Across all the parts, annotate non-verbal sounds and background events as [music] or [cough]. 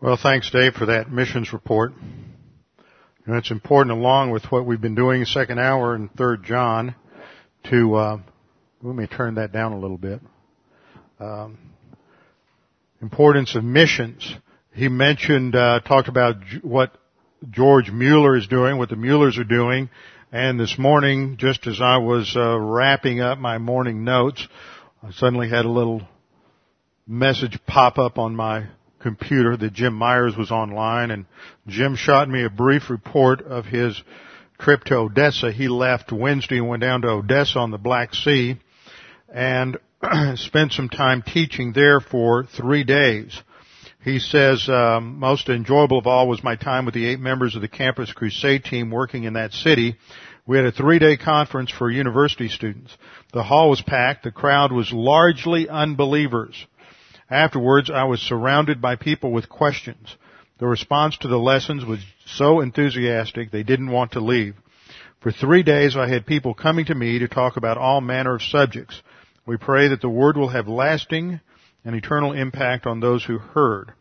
Well, thanks, Dave, for that missions report. And it's important, along with what we've been doing second hour and Third John, to uh, let me turn that down a little bit. Um, importance of missions. He mentioned, uh, talked about what George Mueller is doing, what the Muellers are doing, and this morning, just as I was uh, wrapping up my morning notes, I suddenly had a little message pop up on my computer that Jim Myers was online and Jim shot me a brief report of his trip to Odessa. He left Wednesday and went down to Odessa on the Black Sea and [clears throat] spent some time teaching there for three days. He says, um, most enjoyable of all was my time with the eight members of the Campus Crusade team working in that city. We had a three-day conference for university students. The hall was packed. The crowd was largely unbelievers. Afterwards, I was surrounded by people with questions. The response to the lessons was so enthusiastic they didn't want to leave. For three days I had people coming to me to talk about all manner of subjects. We pray that the word will have lasting and eternal impact on those who heard.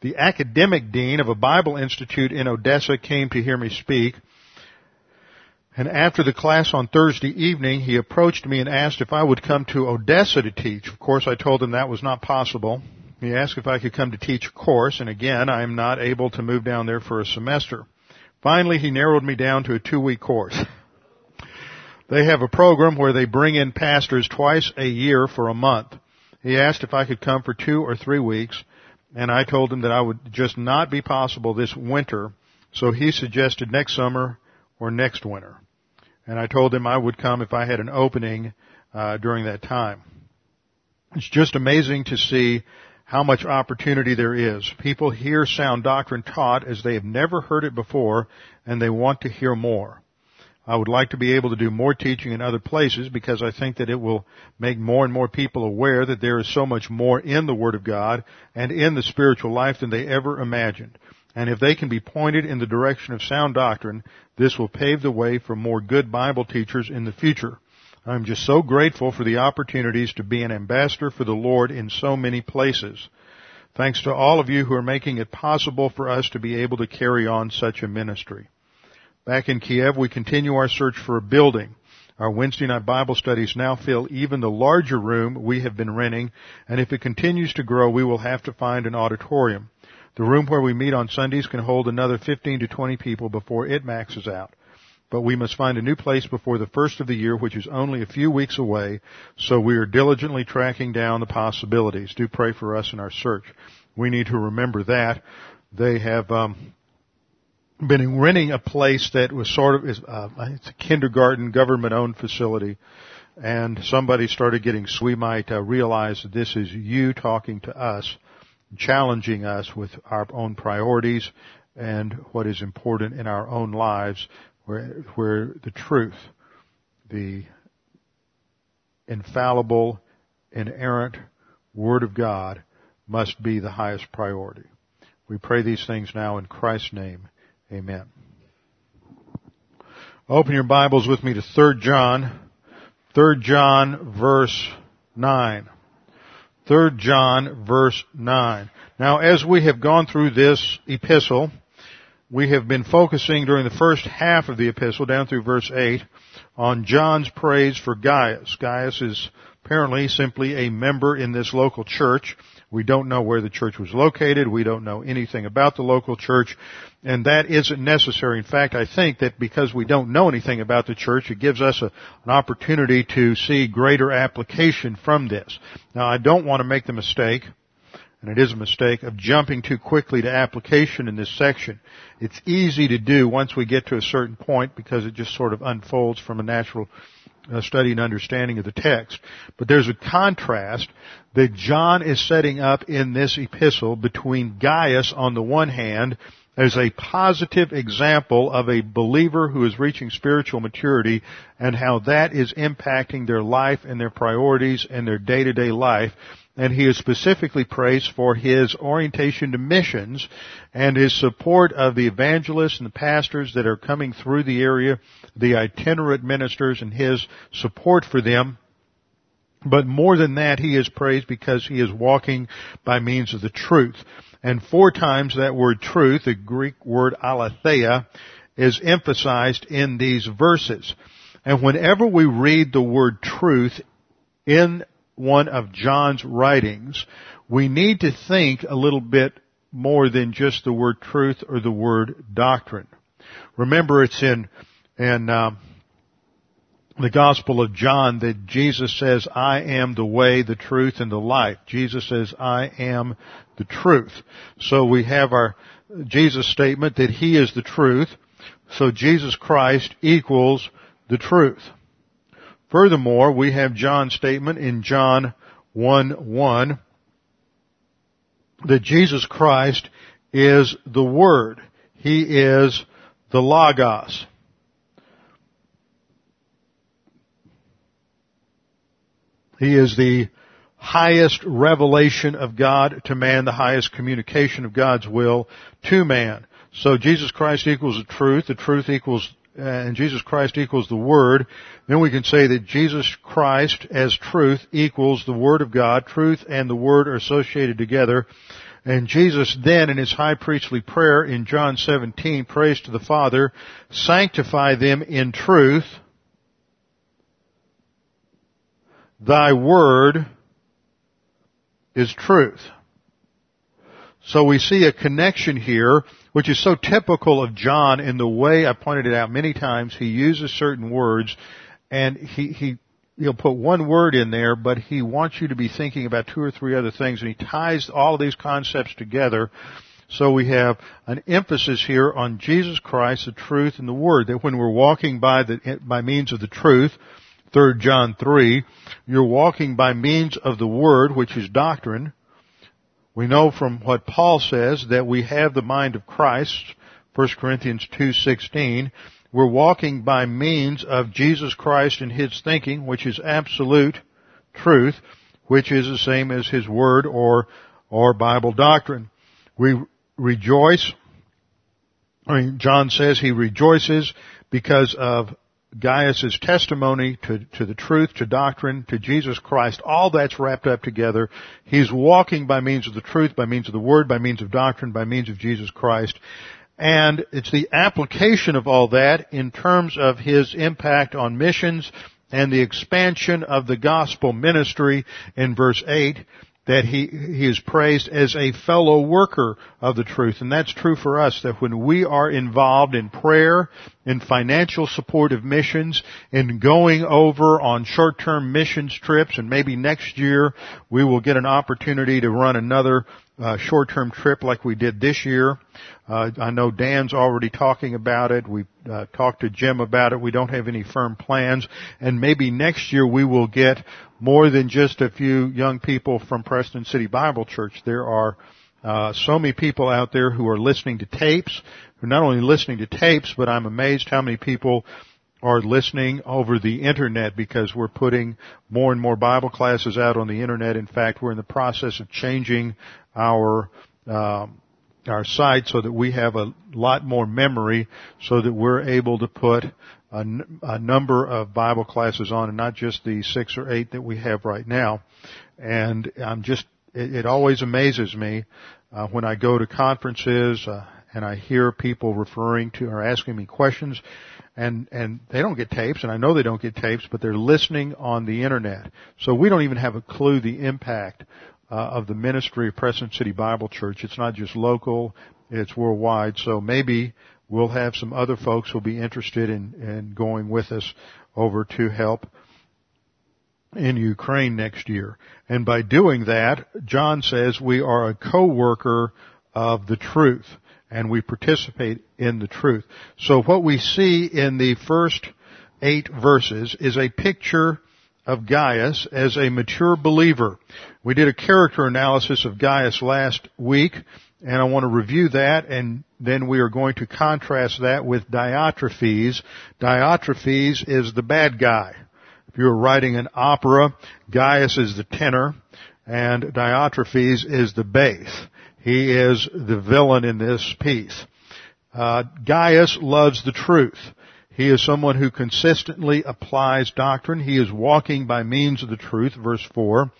The academic dean of a Bible institute in Odessa came to hear me speak. And after the class on Thursday evening, he approached me and asked if I would come to Odessa to teach. Of course, I told him that was not possible. He asked if I could come to teach a course, and again, I am not able to move down there for a semester. Finally, he narrowed me down to a two-week course. They have a program where they bring in pastors twice a year for a month. He asked if I could come for two or three weeks, and I told him that I would just not be possible this winter, so he suggested next summer or next winter and I told them I would come if I had an opening uh, during that time. It's just amazing to see how much opportunity there is. People hear sound doctrine taught as they have never heard it before, and they want to hear more. I would like to be able to do more teaching in other places because I think that it will make more and more people aware that there is so much more in the Word of God and in the spiritual life than they ever imagined. And if they can be pointed in the direction of sound doctrine, this will pave the way for more good Bible teachers in the future. I'm just so grateful for the opportunities to be an ambassador for the Lord in so many places. Thanks to all of you who are making it possible for us to be able to carry on such a ministry. Back in Kiev, we continue our search for a building. Our Wednesday night Bible studies now fill even the larger room we have been renting, and if it continues to grow, we will have to find an auditorium. The room where we meet on Sundays can hold another 15 to 20 people before it maxes out. But we must find a new place before the first of the year, which is only a few weeks away, so we are diligently tracking down the possibilities. Do pray for us in our search. We need to remember that. They have um, been renting a place that was sort of, uh, it's a kindergarten government-owned facility, and somebody started getting, so we might uh, realize that this is you talking to us challenging us with our own priorities and what is important in our own lives where, where the truth, the infallible, inerrant Word of God must be the highest priority. We pray these things now in Christ's name. Amen. Open your Bibles with me to 3 John, 3 John verse 9. 3 John verse 9. Now as we have gone through this epistle, we have been focusing during the first half of the epistle down through verse 8 on John's praise for Gaius. Gaius is apparently simply a member in this local church. We don't know where the church was located. We don't know anything about the local church. And that isn't necessary. In fact, I think that because we don't know anything about the church, it gives us a, an opportunity to see greater application from this. Now, I don't want to make the mistake and it is a mistake, of jumping too quickly to application in this section. It's easy to do once we get to a certain point because it just sort of unfolds from a natural uh, study and understanding of the text. But there's a contrast that John is setting up in this epistle between Gaius on the one hand as a positive example of a believer who is reaching spiritual maturity and how that is impacting their life and their priorities and their day-to-day life and he is specifically praised for his orientation to missions and his support of the evangelists and the pastors that are coming through the area, the itinerant ministers and his support for them. But more than that, he is praised because he is walking by means of the truth. And four times that word truth, the Greek word aletheia, is emphasized in these verses. And whenever we read the word truth in one of John's writings, we need to think a little bit more than just the word truth or the word doctrine. Remember, it's in in um, the Gospel of John that Jesus says, "I am the way, the truth, and the life." Jesus says, "I am the truth." So we have our Jesus statement that He is the truth. So Jesus Christ equals the truth. Furthermore, we have John's statement in John 1 1 that Jesus Christ is the Word. He is the Logos. He is the highest revelation of God to man, the highest communication of God's will to man. So Jesus Christ equals the truth, the truth equals, and Jesus Christ equals the Word. Then we can say that Jesus Christ as truth equals the Word of God. Truth and the Word are associated together. And Jesus then in his high priestly prayer in John 17 prays to the Father, sanctify them in truth. Thy word is truth. So we see a connection here, which is so typical of John in the way I pointed it out many times. He uses certain words and he, he he'll put one word in there, but he wants you to be thinking about two or three other things, and he ties all of these concepts together. So we have an emphasis here on Jesus Christ, the truth, and the Word. That when we're walking by the by means of the truth, 3 John 3, you're walking by means of the Word, which is doctrine. We know from what Paul says that we have the mind of Christ, 1 Corinthians 2:16, we're walking by means of Jesus Christ and His thinking, which is absolute truth, which is the same as His Word or, or Bible doctrine. We rejoice, I mean, John says he rejoices because of Gaius' testimony to, to the truth, to doctrine, to Jesus Christ, all that's wrapped up together. He's walking by means of the truth, by means of the Word, by means of doctrine, by means of Jesus Christ. And it's the application of all that in terms of his impact on missions and the expansion of the gospel ministry in verse 8 that he, he is praised as a fellow worker of the truth. And that's true for us, that when we are involved in prayer, in financial support of missions, in going over on short-term missions trips, and maybe next year we will get an opportunity to run another uh, short-term trip like we did this year. Uh, I know Dan's already talking about it. We uh, talked to Jim about it. We don't have any firm plans, and maybe next year we will get more than just a few young people from Preston City Bible Church. There are uh, so many people out there who are listening to tapes, who are not only listening to tapes, but I'm amazed how many people are listening over the internet because we're putting more and more Bible classes out on the internet. In fact, we're in the process of changing our um, our site so that we have a lot more memory so that we're able to put a, a number of Bible classes on and not just the six or eight that we have right now. And I'm just, it, it always amazes me uh, when I go to conferences uh, and I hear people referring to or asking me questions and and they don't get tapes and I know they don't get tapes but they're listening on the internet. So we don't even have a clue the impact uh, of the ministry of Preston City Bible Church. It's not just local, it's worldwide. So maybe we'll have some other folks who'll be interested in, in going with us over to help in Ukraine next year. And by doing that, John says we are a co-worker of the truth and we participate in the truth. So what we see in the first eight verses is a picture of Gaius as a mature believer. We did a character analysis of Gaius last week, and I want to review that, and then we are going to contrast that with Diotrephes. Diotrephes is the bad guy. If you were writing an opera, Gaius is the tenor, and Diotrephes is the bass. He is the villain in this piece. Uh, Gaius loves the truth. He is someone who consistently applies doctrine. He is walking by means of the truth, verse 4.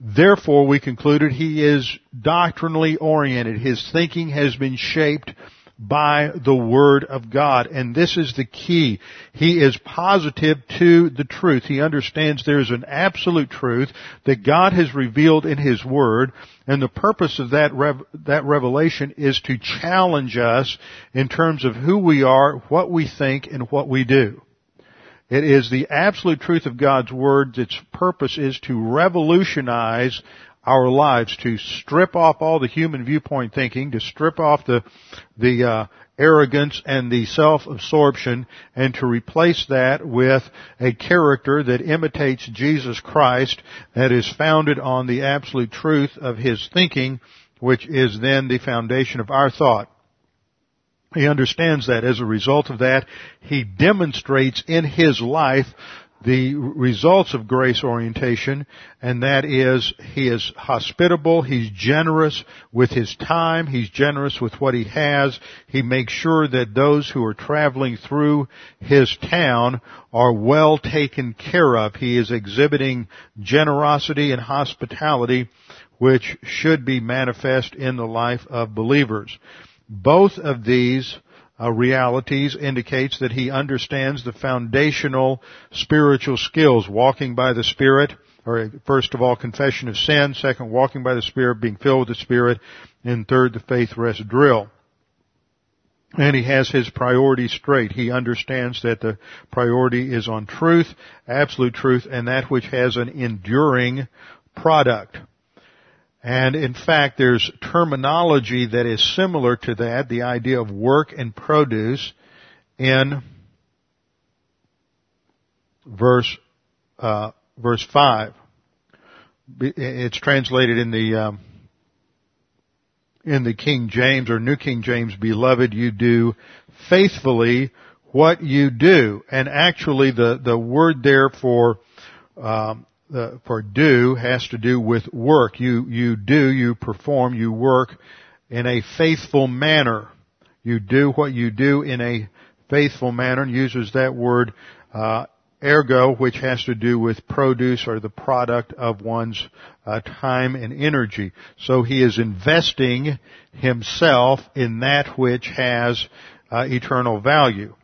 Therefore, we concluded he is doctrinally oriented. His thinking has been shaped by the Word of God. And this is the key. He is positive to the truth. He understands there is an absolute truth that God has revealed in His Word, and the purpose of that, rev- that revelation is to challenge us in terms of who we are, what we think, and what we do. It is the absolute truth of God's Word. Its purpose is to revolutionize our lives, to strip off all the human viewpoint thinking, to strip off the, the, uh, arrogance and the self-absorption and to replace that with a character that imitates Jesus Christ that is founded on the absolute truth of His thinking, which is then the foundation of our thought. He understands that. As a result of that, he demonstrates in his life the results of grace orientation, and that is he is hospitable, he's generous with his time, he's generous with what he has, he makes sure that those who are traveling through his town are well taken care of. He is exhibiting generosity and hospitality which should be manifest in the life of believers. Both of these uh, realities indicates that he understands the foundational spiritual skills, walking by the Spirit, or first of all, confession of sin, second, walking by the Spirit, being filled with the Spirit, and third, the faith rest drill. And he has his priorities straight. He understands that the priority is on truth, absolute truth, and that which has an enduring product. And in fact, there's terminology that is similar to that, the idea of work and produce in verse, uh, verse 5. It's translated in the, um, in the King James or New King James, beloved, you do faithfully what you do. And actually the, the word there for, um, the, for do has to do with work. You, you do, you perform, you work in a faithful manner. You do what you do in a faithful manner and uses that word, uh, ergo, which has to do with produce or the product of one's uh, time and energy. So he is investing himself in that which has uh, eternal value.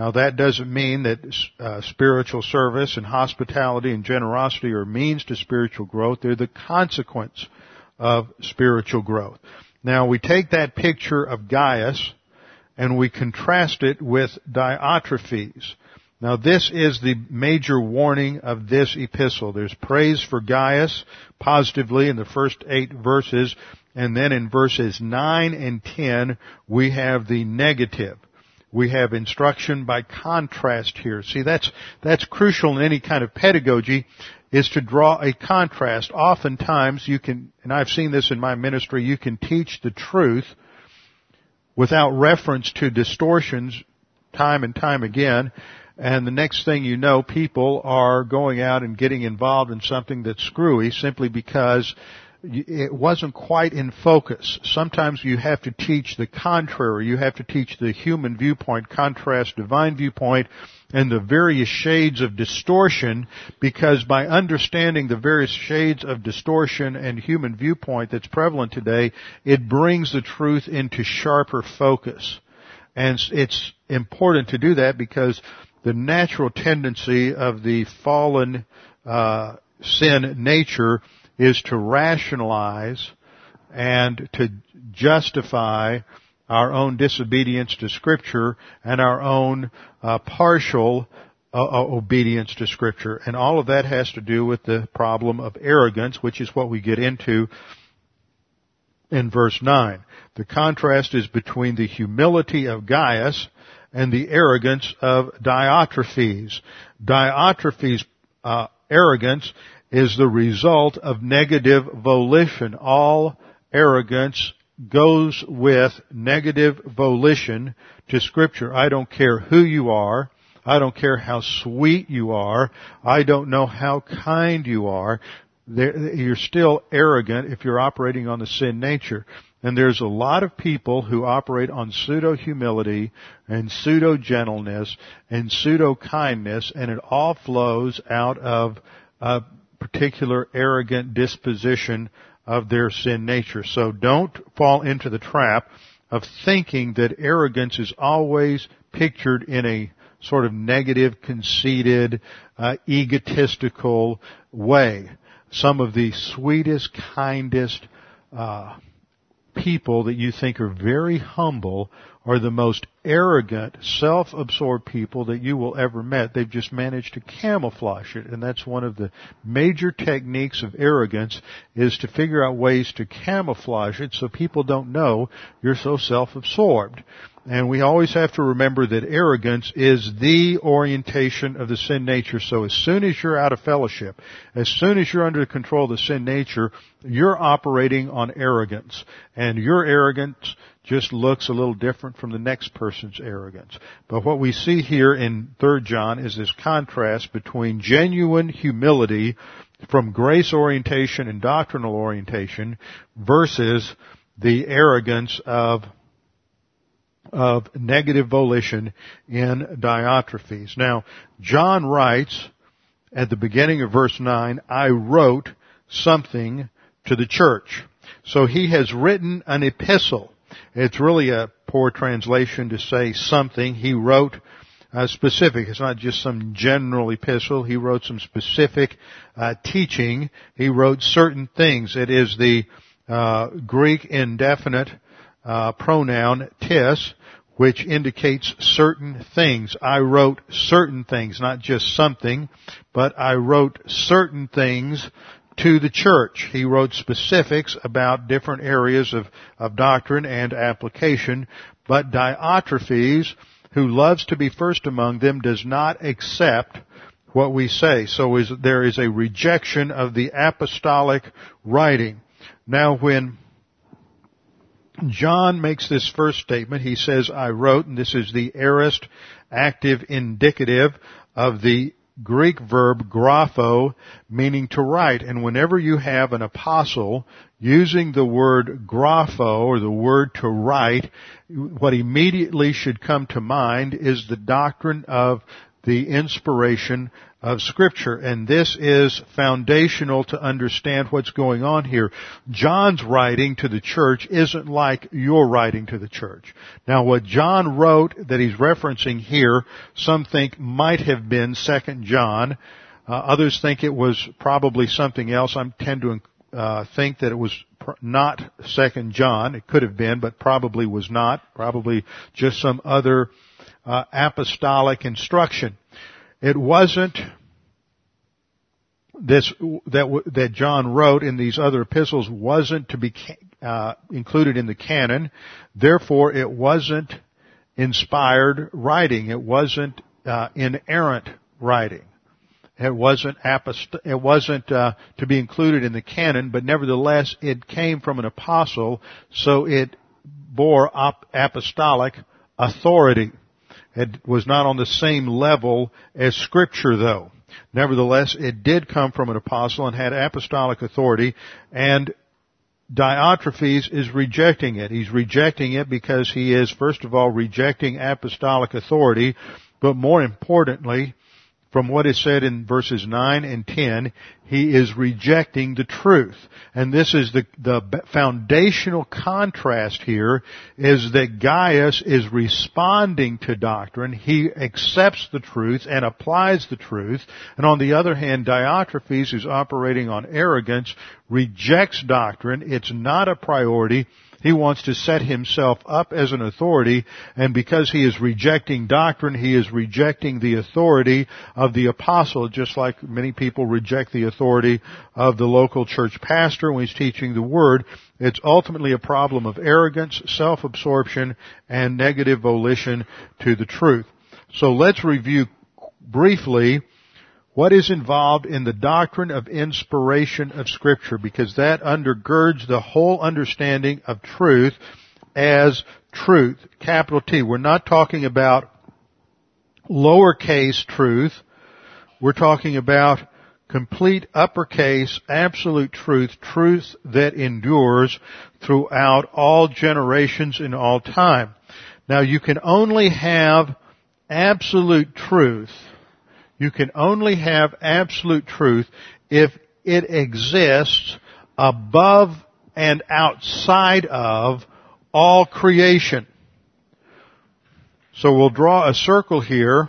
Now that doesn't mean that uh, spiritual service and hospitality and generosity are means to spiritual growth. They're the consequence of spiritual growth. Now we take that picture of Gaius and we contrast it with Diotrephes. Now this is the major warning of this epistle. There's praise for Gaius positively in the first eight verses, and then in verses 9 and 10 we have the negative. We have instruction by contrast here. See, that's, that's crucial in any kind of pedagogy is to draw a contrast. Oftentimes you can, and I've seen this in my ministry, you can teach the truth without reference to distortions time and time again. And the next thing you know, people are going out and getting involved in something that's screwy simply because it wasn't quite in focus. Sometimes you have to teach the contrary. You have to teach the human viewpoint, contrast divine viewpoint, and the various shades of distortion because by understanding the various shades of distortion and human viewpoint that's prevalent today, it brings the truth into sharper focus. And it's important to do that because the natural tendency of the fallen uh, sin nature is to rationalize and to justify our own disobedience to Scripture and our own uh, partial uh, uh, obedience to Scripture. And all of that has to do with the problem of arrogance, which is what we get into in verse 9. The contrast is between the humility of Gaius and the arrogance of Diotrephes. Diotrephes' uh, arrogance is the result of negative volition. All arrogance goes with negative volition to scripture. I don't care who you are. I don't care how sweet you are. I don't know how kind you are. You're still arrogant if you're operating on the sin nature. And there's a lot of people who operate on pseudo humility and pseudo gentleness and pseudo kindness, and it all flows out of uh, particular arrogant disposition of their sin nature. So don't fall into the trap of thinking that arrogance is always pictured in a sort of negative, conceited, uh, egotistical way. Some of the sweetest, kindest uh, people that you think are very humble are the most arrogant, self-absorbed people that you will ever met. They've just managed to camouflage it. And that's one of the major techniques of arrogance is to figure out ways to camouflage it so people don't know you're so self-absorbed. And we always have to remember that arrogance is the orientation of the sin nature. So as soon as you're out of fellowship, as soon as you're under the control of the sin nature, you're operating on arrogance. And your arrogance just looks a little different from the next person's arrogance. But what we see here in 3 John is this contrast between genuine humility from grace orientation and doctrinal orientation versus the arrogance of of negative volition in Diotrephes. Now, John writes at the beginning of verse 9, I wrote something to the church. So he has written an epistle. It's really a poor translation to say something. He wrote uh, specific. It's not just some general epistle. He wrote some specific uh, teaching. He wrote certain things. It is the uh, Greek indefinite uh, pronoun tis, which indicates certain things. I wrote certain things, not just something, but I wrote certain things to the church. He wrote specifics about different areas of, of doctrine and application, but Diotrephes, who loves to be first among them, does not accept what we say. So is, there is a rejection of the apostolic writing. Now when John makes this first statement, he says, I wrote, and this is the aorist active indicative of the Greek verb grapho, meaning to write. And whenever you have an apostle using the word grapho, or the word to write, what immediately should come to mind is the doctrine of the inspiration of scripture. And this is foundational to understand what's going on here. John's writing to the church isn't like your writing to the church. Now what John wrote that he's referencing here, some think might have been second John. Uh, others think it was probably something else. I tend to uh, think that it was pr- not second John. It could have been, but probably was not. Probably just some other uh, apostolic instruction. It wasn't this that that John wrote in these other epistles wasn't to be uh, included in the canon. Therefore, it wasn't inspired writing. It wasn't uh, inerrant writing. It wasn't apost- it wasn't uh, to be included in the canon, but nevertheless, it came from an apostle, so it bore op- apostolic authority. It was not on the same level as scripture though. Nevertheless, it did come from an apostle and had apostolic authority and Diotrephes is rejecting it. He's rejecting it because he is, first of all, rejecting apostolic authority, but more importantly, from what is said in verses 9 and 10, he is rejecting the truth. And this is the, the foundational contrast here is that Gaius is responding to doctrine. He accepts the truth and applies the truth. And on the other hand, Diotrephes, who's operating on arrogance, rejects doctrine. It's not a priority. He wants to set himself up as an authority, and because he is rejecting doctrine, he is rejecting the authority of the apostle, just like many people reject the authority of the local church pastor when he's teaching the word. It's ultimately a problem of arrogance, self-absorption, and negative volition to the truth. So let's review briefly what is involved in the doctrine of inspiration of scripture because that undergirds the whole understanding of truth as truth, capital T. We're not talking about lowercase truth. We're talking about complete uppercase, absolute truth, truth that endures throughout all generations in all time. Now you can only have absolute truth you can only have absolute truth if it exists above and outside of all creation. So we'll draw a circle here,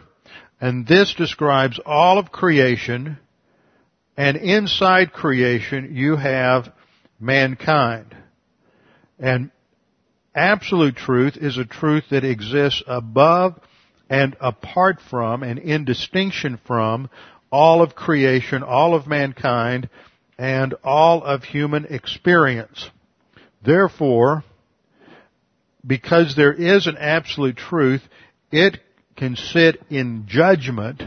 and this describes all of creation, and inside creation you have mankind. And absolute truth is a truth that exists above and apart from and in distinction from all of creation, all of mankind, and all of human experience. Therefore, because there is an absolute truth, it can sit in judgment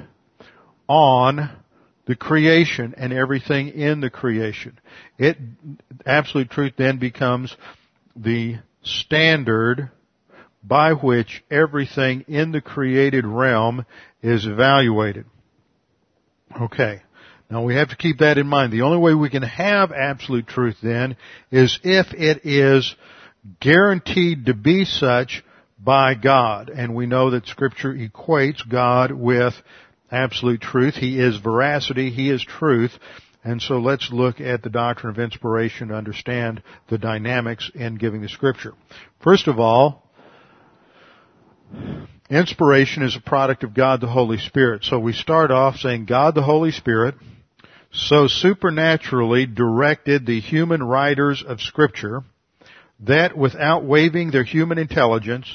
on the creation and everything in the creation. It, absolute truth then becomes the standard by which everything in the created realm is evaluated. Okay. Now we have to keep that in mind. The only way we can have absolute truth then is if it is guaranteed to be such by God. And we know that scripture equates God with absolute truth. He is veracity. He is truth. And so let's look at the doctrine of inspiration to understand the dynamics in giving the scripture. First of all, inspiration is a product of God the Holy Spirit. So we start off saying God the Holy Spirit so supernaturally directed the human writers of scripture that without waiving their human intelligence,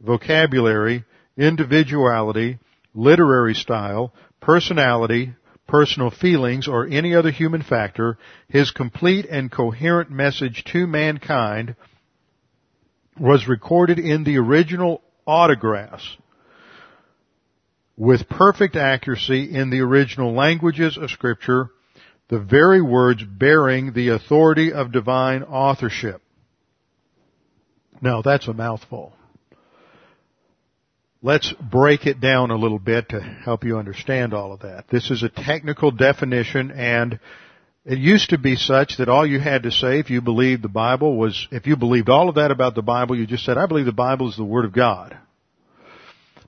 vocabulary, individuality, literary style, personality, personal feelings, or any other human factor, his complete and coherent message to mankind was recorded in the original autographs with perfect accuracy in the original languages of scripture, the very words bearing the authority of divine authorship. Now that's a mouthful. Let's break it down a little bit to help you understand all of that. This is a technical definition and it used to be such that all you had to say if you believed the Bible was, if you believed all of that about the Bible, you just said, I believe the Bible is the Word of God.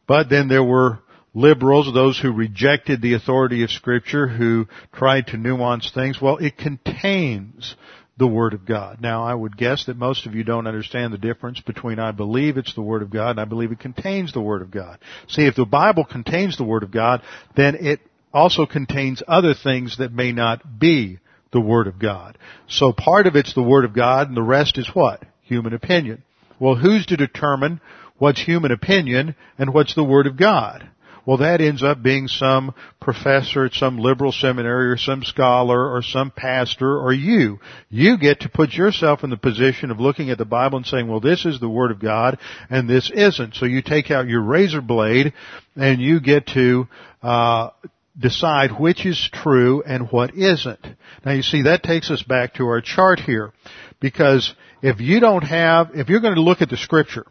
But then there were liberals, those who rejected the authority of Scripture, who tried to nuance things. Well, it contains the Word of God. Now, I would guess that most of you don't understand the difference between I believe it's the Word of God and I believe it contains the Word of God. See, if the Bible contains the Word of God, then it also contains other things that may not be the Word of God. So part of it's the Word of God and the rest is what? Human opinion. Well, who's to determine what's human opinion and what's the Word of God? Well, that ends up being some professor at some liberal seminary or some scholar or some pastor or you. You get to put yourself in the position of looking at the Bible and saying, well, this is the Word of God and this isn't. So you take out your razor blade and you get to, uh, decide which is true and what isn't. Now you see, that takes us back to our chart here. Because if you don't have, if you're going to look at the scripture,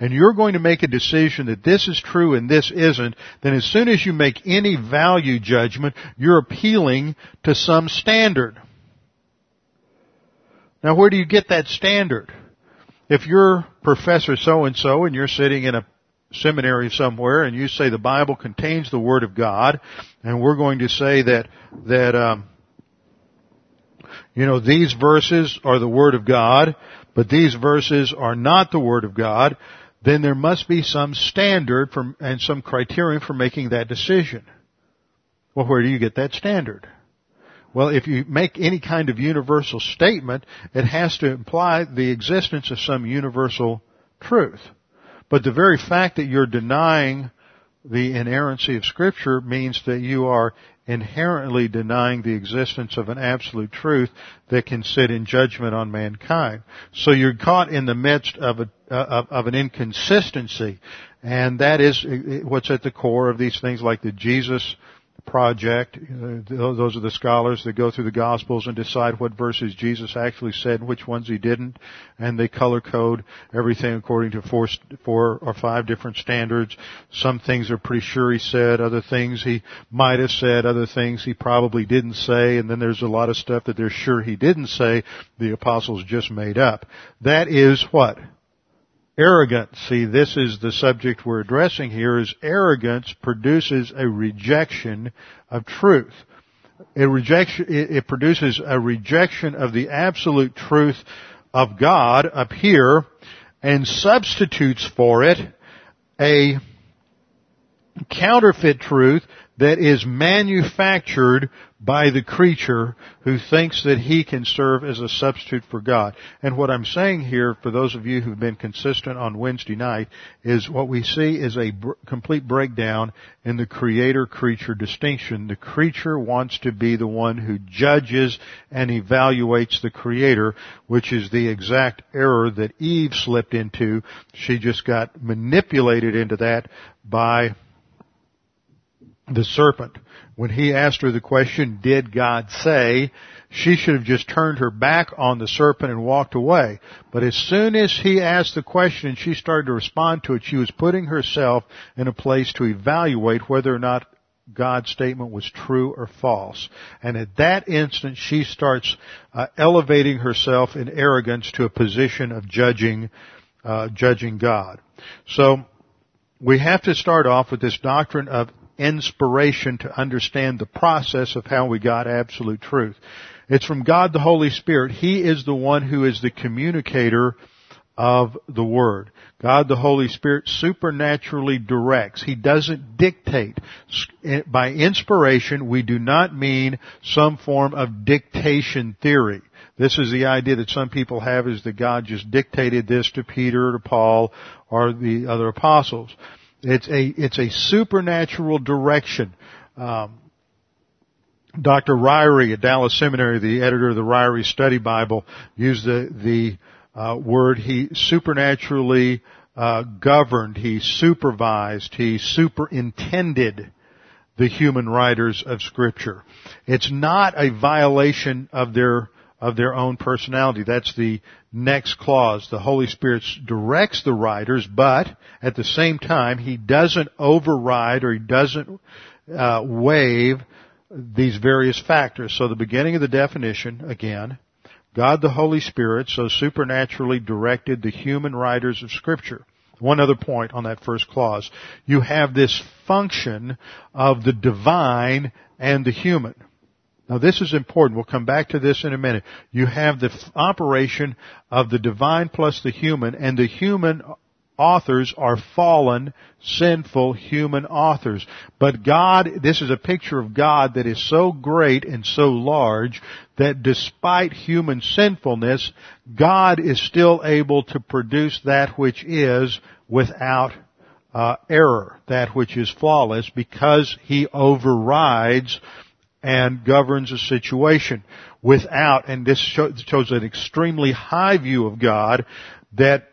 and you're going to make a decision that this is true and this isn't, then as soon as you make any value judgment, you're appealing to some standard. Now where do you get that standard? If you're Professor so and so and you're sitting in a seminary somewhere and you say the Bible contains the Word of God, and we're going to say that, that, um, you know, these verses are the Word of God, but these verses are not the Word of God, then there must be some standard for, and some criterion for making that decision. Well, where do you get that standard? Well, if you make any kind of universal statement, it has to imply the existence of some universal truth. But the very fact that you're denying the inerrancy of scripture means that you are inherently denying the existence of an absolute truth that can sit in judgment on mankind. So you're caught in the midst of a, uh, of, of an inconsistency, and that is uh, uh, what's at the core of these things like the Jesus project. Those are the scholars that go through the Gospels and decide what verses Jesus actually said which ones he didn't, and they color code everything according to four, four or five different standards. Some things are pretty sure he said, other things he might have said, other things he probably didn't say, and then there's a lot of stuff that they're sure he didn't say, the apostles just made up. That is what? Arrogance. See, this is the subject we're addressing here is arrogance produces a rejection of truth. it rejection, it produces a rejection of the absolute truth of God up here and substitutes for it a counterfeit truth that is manufactured by the creature who thinks that he can serve as a substitute for God. And what I'm saying here, for those of you who've been consistent on Wednesday night, is what we see is a complete breakdown in the creator-creature distinction. The creature wants to be the one who judges and evaluates the creator, which is the exact error that Eve slipped into. She just got manipulated into that by the serpent. When he asked her the question, did God say, she should have just turned her back on the serpent and walked away. But as soon as he asked the question and she started to respond to it, she was putting herself in a place to evaluate whether or not God's statement was true or false. And at that instant, she starts uh, elevating herself in arrogance to a position of judging, uh, judging God. So, we have to start off with this doctrine of inspiration to understand the process of how we got absolute truth. It's from God the Holy Spirit. He is the one who is the communicator of the Word. God the Holy Spirit supernaturally directs. He doesn't dictate. By inspiration, we do not mean some form of dictation theory. This is the idea that some people have is that God just dictated this to Peter to Paul or the other apostles. It's a, it's a supernatural direction. Um, Dr. Ryrie at Dallas Seminary, the editor of the Ryrie Study Bible, used the, the uh, word he supernaturally uh, governed, he supervised, he superintended the human writers of Scripture. It's not a violation of their of their own personality. That's the next clause. The Holy Spirit directs the writers, but at the same time, He doesn't override or He doesn't uh, waive these various factors. So the beginning of the definition, again, God the Holy Spirit so supernaturally directed the human writers of Scripture. One other point on that first clause. You have this function of the divine and the human. Now this is important. We'll come back to this in a minute. You have the operation of the divine plus the human, and the human authors are fallen, sinful human authors. But God, this is a picture of God that is so great and so large that despite human sinfulness, God is still able to produce that which is without uh, error, that which is flawless, because He overrides and governs a situation without, and this shows an extremely high view of God, that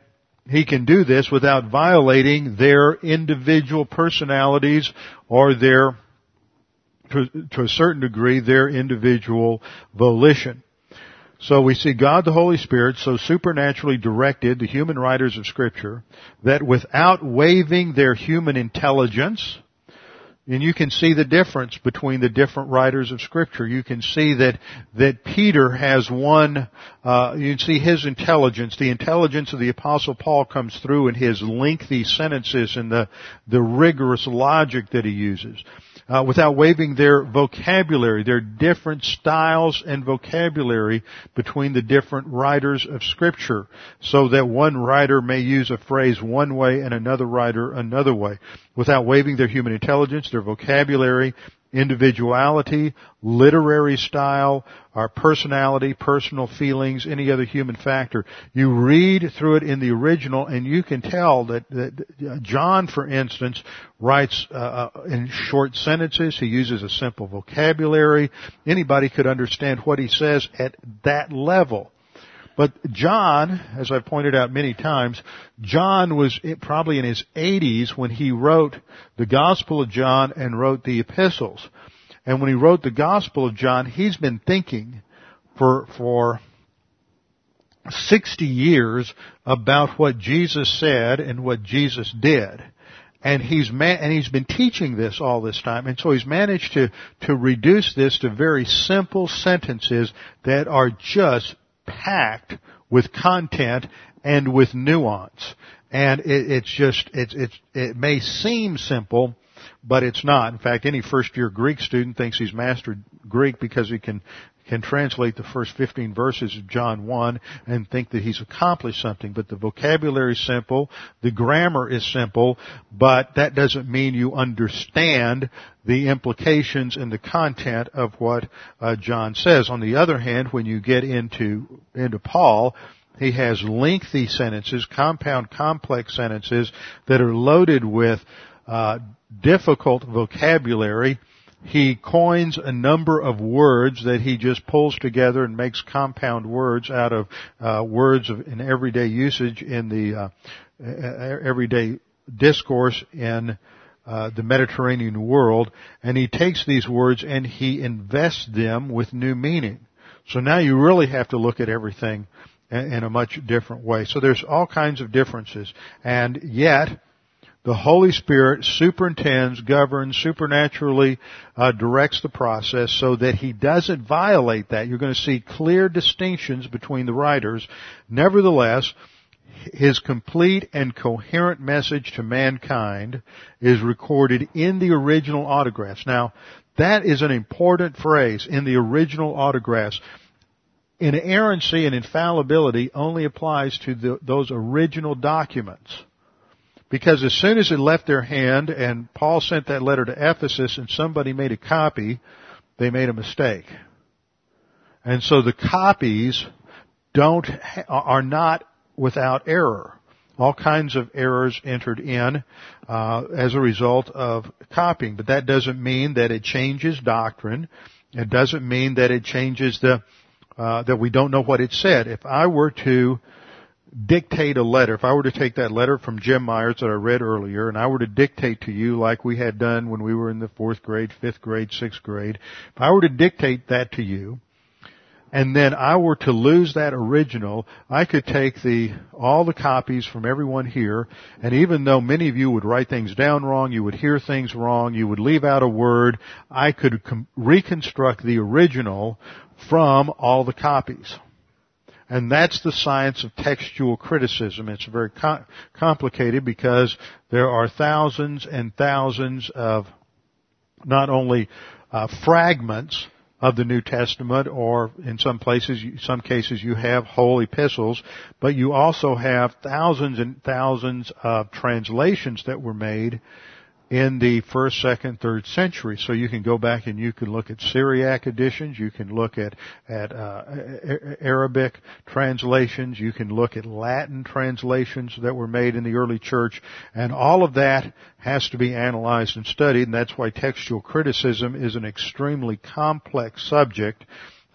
he can do this without violating their individual personalities or their, to, to a certain degree, their individual volition. So we see God the Holy Spirit so supernaturally directed the human writers of scripture that without waiving their human intelligence, and you can see the difference between the different writers of scripture. You can see that, that Peter has one, uh, you can see his intelligence. The intelligence of the apostle Paul comes through in his lengthy sentences and the, the rigorous logic that he uses uh, without waiving their vocabulary, their different styles and vocabulary between the different writers of scripture, so that one writer may use a phrase one way and another writer another way, without waiving their human intelligence, their vocabulary, individuality, literary style, our personality, personal feelings, any other human factor. You read through it in the original and you can tell that, that John, for instance, writes uh, uh, in short sentences. He uses a simple vocabulary. Anybody could understand what he says at that level. But John, as I've pointed out many times, John was probably in his 80s when he wrote the Gospel of John and wrote the epistles. And when he wrote the Gospel of John, he's been thinking for, for 60 years about what Jesus said and what Jesus did. And he's and he's been teaching this all this time, and so he's managed to to reduce this to very simple sentences that are just packed with content and with nuance. And it, it's just, it's, it's, it may seem simple, but it's not. In fact, any first year Greek student thinks he's mastered Greek because he can can translate the first 15 verses of John 1 and think that he's accomplished something. But the vocabulary is simple, the grammar is simple, but that doesn't mean you understand the implications and the content of what uh, John says. On the other hand, when you get into into Paul, he has lengthy sentences, compound, complex sentences that are loaded with uh, difficult vocabulary he coins a number of words that he just pulls together and makes compound words out of uh, words of, in everyday usage in the uh, everyday discourse in uh, the Mediterranean world, and he takes these words and he invests them with new meaning. So now you really have to look at everything in, in a much different way. So there's all kinds of differences, and yet the Holy Spirit superintends, governs, supernaturally uh, directs the process so that He doesn't violate that. You're going to see clear distinctions between the writers. Nevertheless, his complete and coherent message to mankind is recorded in the original autographs. Now, that is an important phrase, in the original autographs. Inerrancy and infallibility only applies to the, those original documents. Because as soon as it left their hand and Paul sent that letter to Ephesus and somebody made a copy, they made a mistake. And so the copies don't, are not without error. All kinds of errors entered in uh, as a result of copying, but that doesn't mean that it changes doctrine. It doesn't mean that it changes the uh, that we don't know what it said. If I were to dictate a letter, if I were to take that letter from Jim Myers that I read earlier and I were to dictate to you like we had done when we were in the fourth grade, fifth grade, sixth grade, if I were to dictate that to you, and then I were to lose that original, I could take the, all the copies from everyone here, and even though many of you would write things down wrong, you would hear things wrong, you would leave out a word, I could com- reconstruct the original from all the copies. And that's the science of textual criticism. It's very com- complicated because there are thousands and thousands of not only uh, fragments of the New Testament, or in some places, some cases, you have whole epistles, but you also have thousands and thousands of translations that were made in the first, second, third century. So you can go back and you can look at Syriac editions, you can look at at uh, Arabic translations, you can look at Latin translations that were made in the early church, and all of that has to be analyzed and studied, and that's why textual criticism is an extremely complex subject,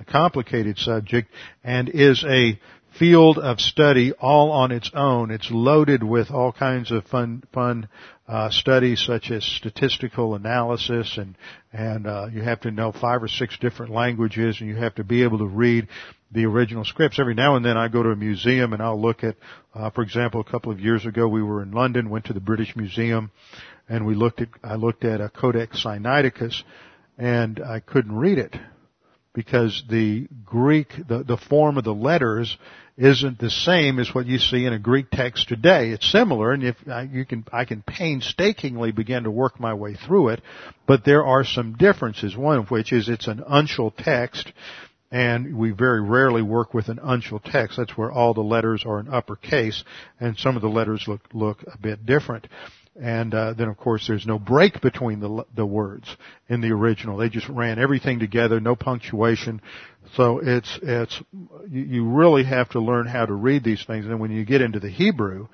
a complicated subject, and is a field of study all on its own. It's loaded with all kinds of fun, fun uh, studies such as statistical analysis, and and uh, you have to know five or six different languages, and you have to be able to read the original scripts. Every now and then, I go to a museum and I'll look at, uh, for example, a couple of years ago, we were in London, went to the British Museum, and we looked at I looked at a Codex Sinaiticus, and I couldn't read it because the Greek, the, the form of the letters isn't the same as what you see in a Greek text today. It's similar, and if I, you can, I can painstakingly begin to work my way through it, but there are some differences. One of which is it's an uncial text, and we very rarely work with an uncial text. That's where all the letters are in uppercase, and some of the letters look look a bit different. And uh, then, of course, there's no break between the the words in the original. They just ran everything together, no punctuation. So it's it's you, you really have to learn how to read these things. And when you get into the Hebrew,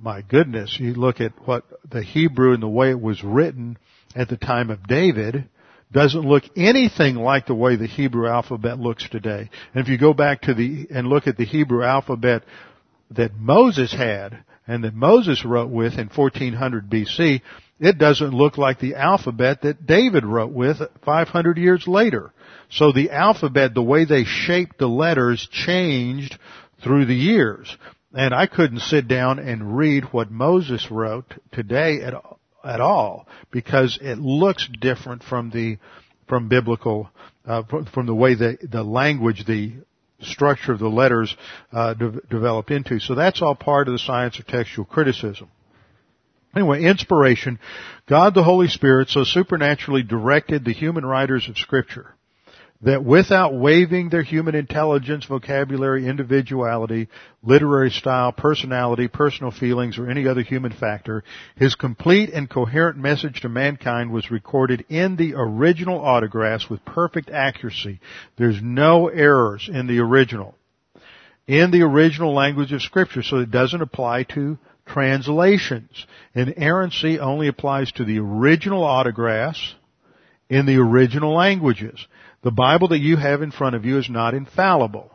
my goodness, you look at what the Hebrew and the way it was written at the time of David doesn't look anything like the way the Hebrew alphabet looks today. And if you go back to the and look at the Hebrew alphabet that Moses had and that Moses wrote with in 1400 BC, it doesn't look like the alphabet that David wrote with 500 years later. So the alphabet, the way they shaped the letters changed through the years. And I couldn't sit down and read what Moses wrote today at, at all because it looks different from the, from biblical, uh, from, from the way the, the language, the structure of the letters uh, de- developed into. So that's all part of the science of textual criticism. Anyway, inspiration. God the Holy Spirit so supernaturally directed the human writers of scripture that without waiving their human intelligence, vocabulary, individuality, literary style, personality, personal feelings, or any other human factor, his complete and coherent message to mankind was recorded in the original autographs with perfect accuracy. There's no errors in the original. In the original language of scripture, so it doesn't apply to translations. Inerrancy only applies to the original autographs in the original languages. The Bible that you have in front of you is not infallible.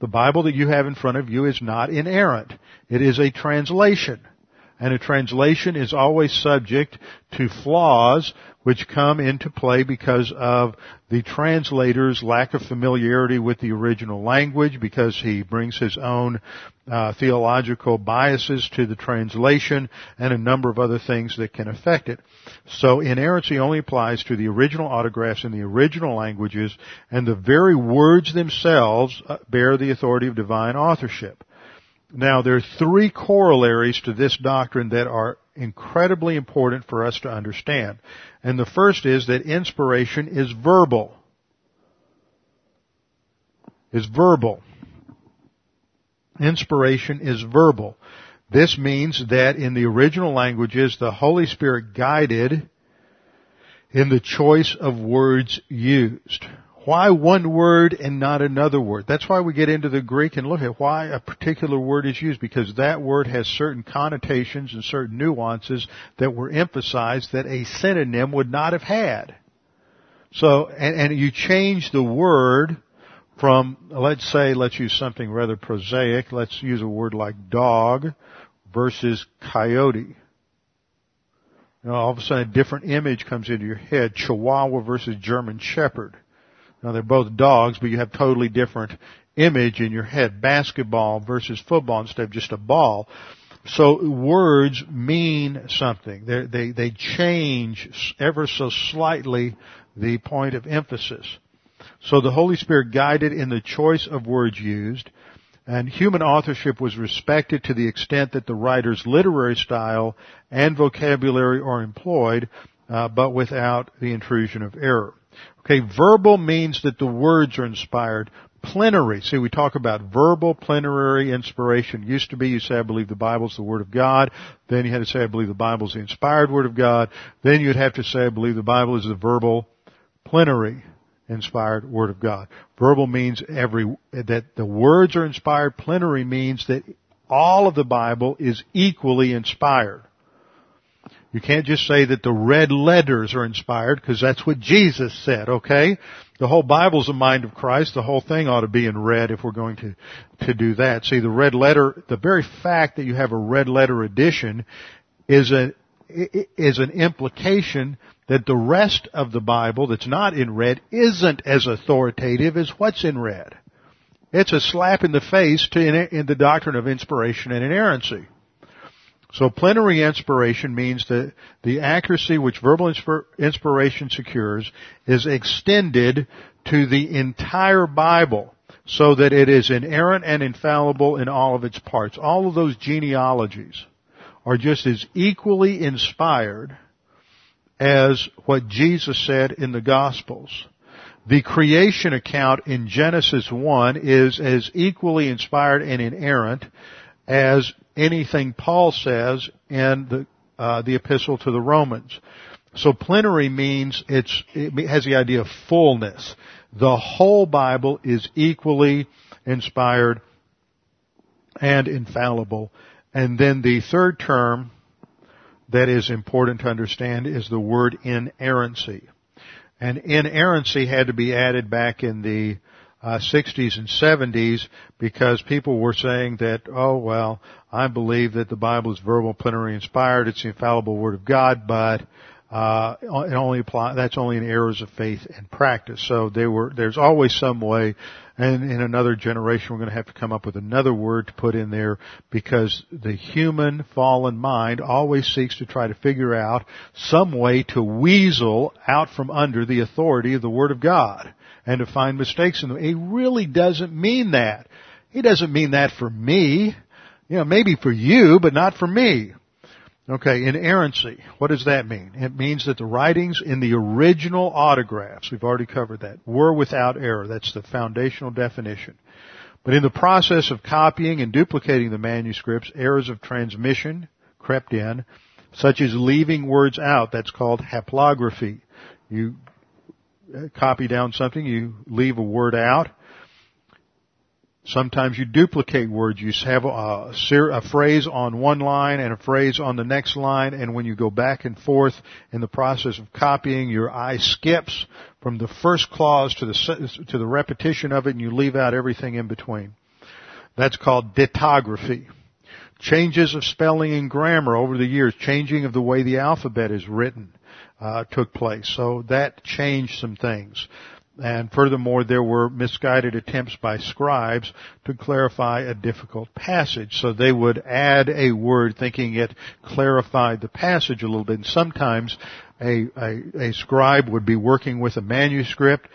The Bible that you have in front of you is not inerrant. It is a translation. And a translation is always subject to flaws which come into play because of the translator's lack of familiarity with the original language, because he brings his own uh, theological biases to the translation, and a number of other things that can affect it. So inerrancy only applies to the original autographs in the original languages, and the very words themselves uh, bear the authority of divine authorship. Now, there are three corollaries to this doctrine that are incredibly important for us to understand. And the first is that inspiration is verbal. Is verbal. Inspiration is verbal. This means that in the original languages, the Holy Spirit guided in the choice of words used. Why one word and not another word? That's why we get into the Greek and look at why a particular word is used because that word has certain connotations and certain nuances that were emphasized that a synonym would not have had. So, and, and you change the word from, let's say, let's use something rather prosaic. Let's use a word like dog versus coyote. You know, all of a sudden a different image comes into your head. Chihuahua versus German Shepherd. Now they're both dogs, but you have totally different image in your head. Basketball versus football instead of just a ball. So words mean something. They're, they they change ever so slightly the point of emphasis. So the Holy Spirit guided in the choice of words used, and human authorship was respected to the extent that the writer's literary style and vocabulary are employed, uh, but without the intrusion of error. Okay, verbal means that the words are inspired. Plenary. See, we talk about verbal plenary inspiration. Used to be you say, I believe the Bible's the Word of God. Then you had to say, I believe the Bible's the inspired Word of God. Then you'd have to say, I believe the Bible is the verbal plenary inspired Word of God. Verbal means every, that the words are inspired. Plenary means that all of the Bible is equally inspired. You can't just say that the red letters are inspired because that's what Jesus said, okay? The whole Bible's the mind of Christ. The whole thing ought to be in red if we're going to, to do that. See, the red letter, the very fact that you have a red letter edition is a, is an implication that the rest of the Bible that's not in red isn't as authoritative as what's in red. It's a slap in the face to in, in the doctrine of inspiration and inerrancy. So plenary inspiration means that the accuracy which verbal inspiration secures is extended to the entire Bible so that it is inerrant and infallible in all of its parts. All of those genealogies are just as equally inspired as what Jesus said in the Gospels. The creation account in Genesis 1 is as equally inspired and inerrant as anything Paul says in the uh, the epistle to the Romans. So plenary means it's it has the idea of fullness. The whole Bible is equally inspired and infallible. And then the third term that is important to understand is the word inerrancy. And inerrancy had to be added back in the uh, 60s and 70s because people were saying that, oh well, I believe that the Bible is verbal, plenary inspired, it's the infallible Word of God, but uh, it only apply, that's only in errors of faith and practice. So they were, there's always some way, and in another generation we're going to have to come up with another word to put in there because the human fallen mind always seeks to try to figure out some way to weasel out from under the authority of the Word of God and to find mistakes in them. He really doesn't mean that. He doesn't mean that for me. You know, maybe for you, but not for me. Okay, inerrancy. What does that mean? It means that the writings in the original autographs, we've already covered that, were without error. That's the foundational definition. But in the process of copying and duplicating the manuscripts, errors of transmission crept in, such as leaving words out. That's called haplography. You copy down something, you leave a word out, Sometimes you duplicate words. You have a, a, phrase on one line and a phrase on the next line, and when you go back and forth in the process of copying, your eye skips from the first clause to the to the repetition of it, and you leave out everything in between. That's called dittography. Changes of spelling and grammar over the years, changing of the way the alphabet is written, uh, took place. So that changed some things. And furthermore, there were misguided attempts by scribes to clarify a difficult passage. So they would add a word thinking it clarified the passage a little bit. And sometimes a, a, a scribe would be working with a manuscript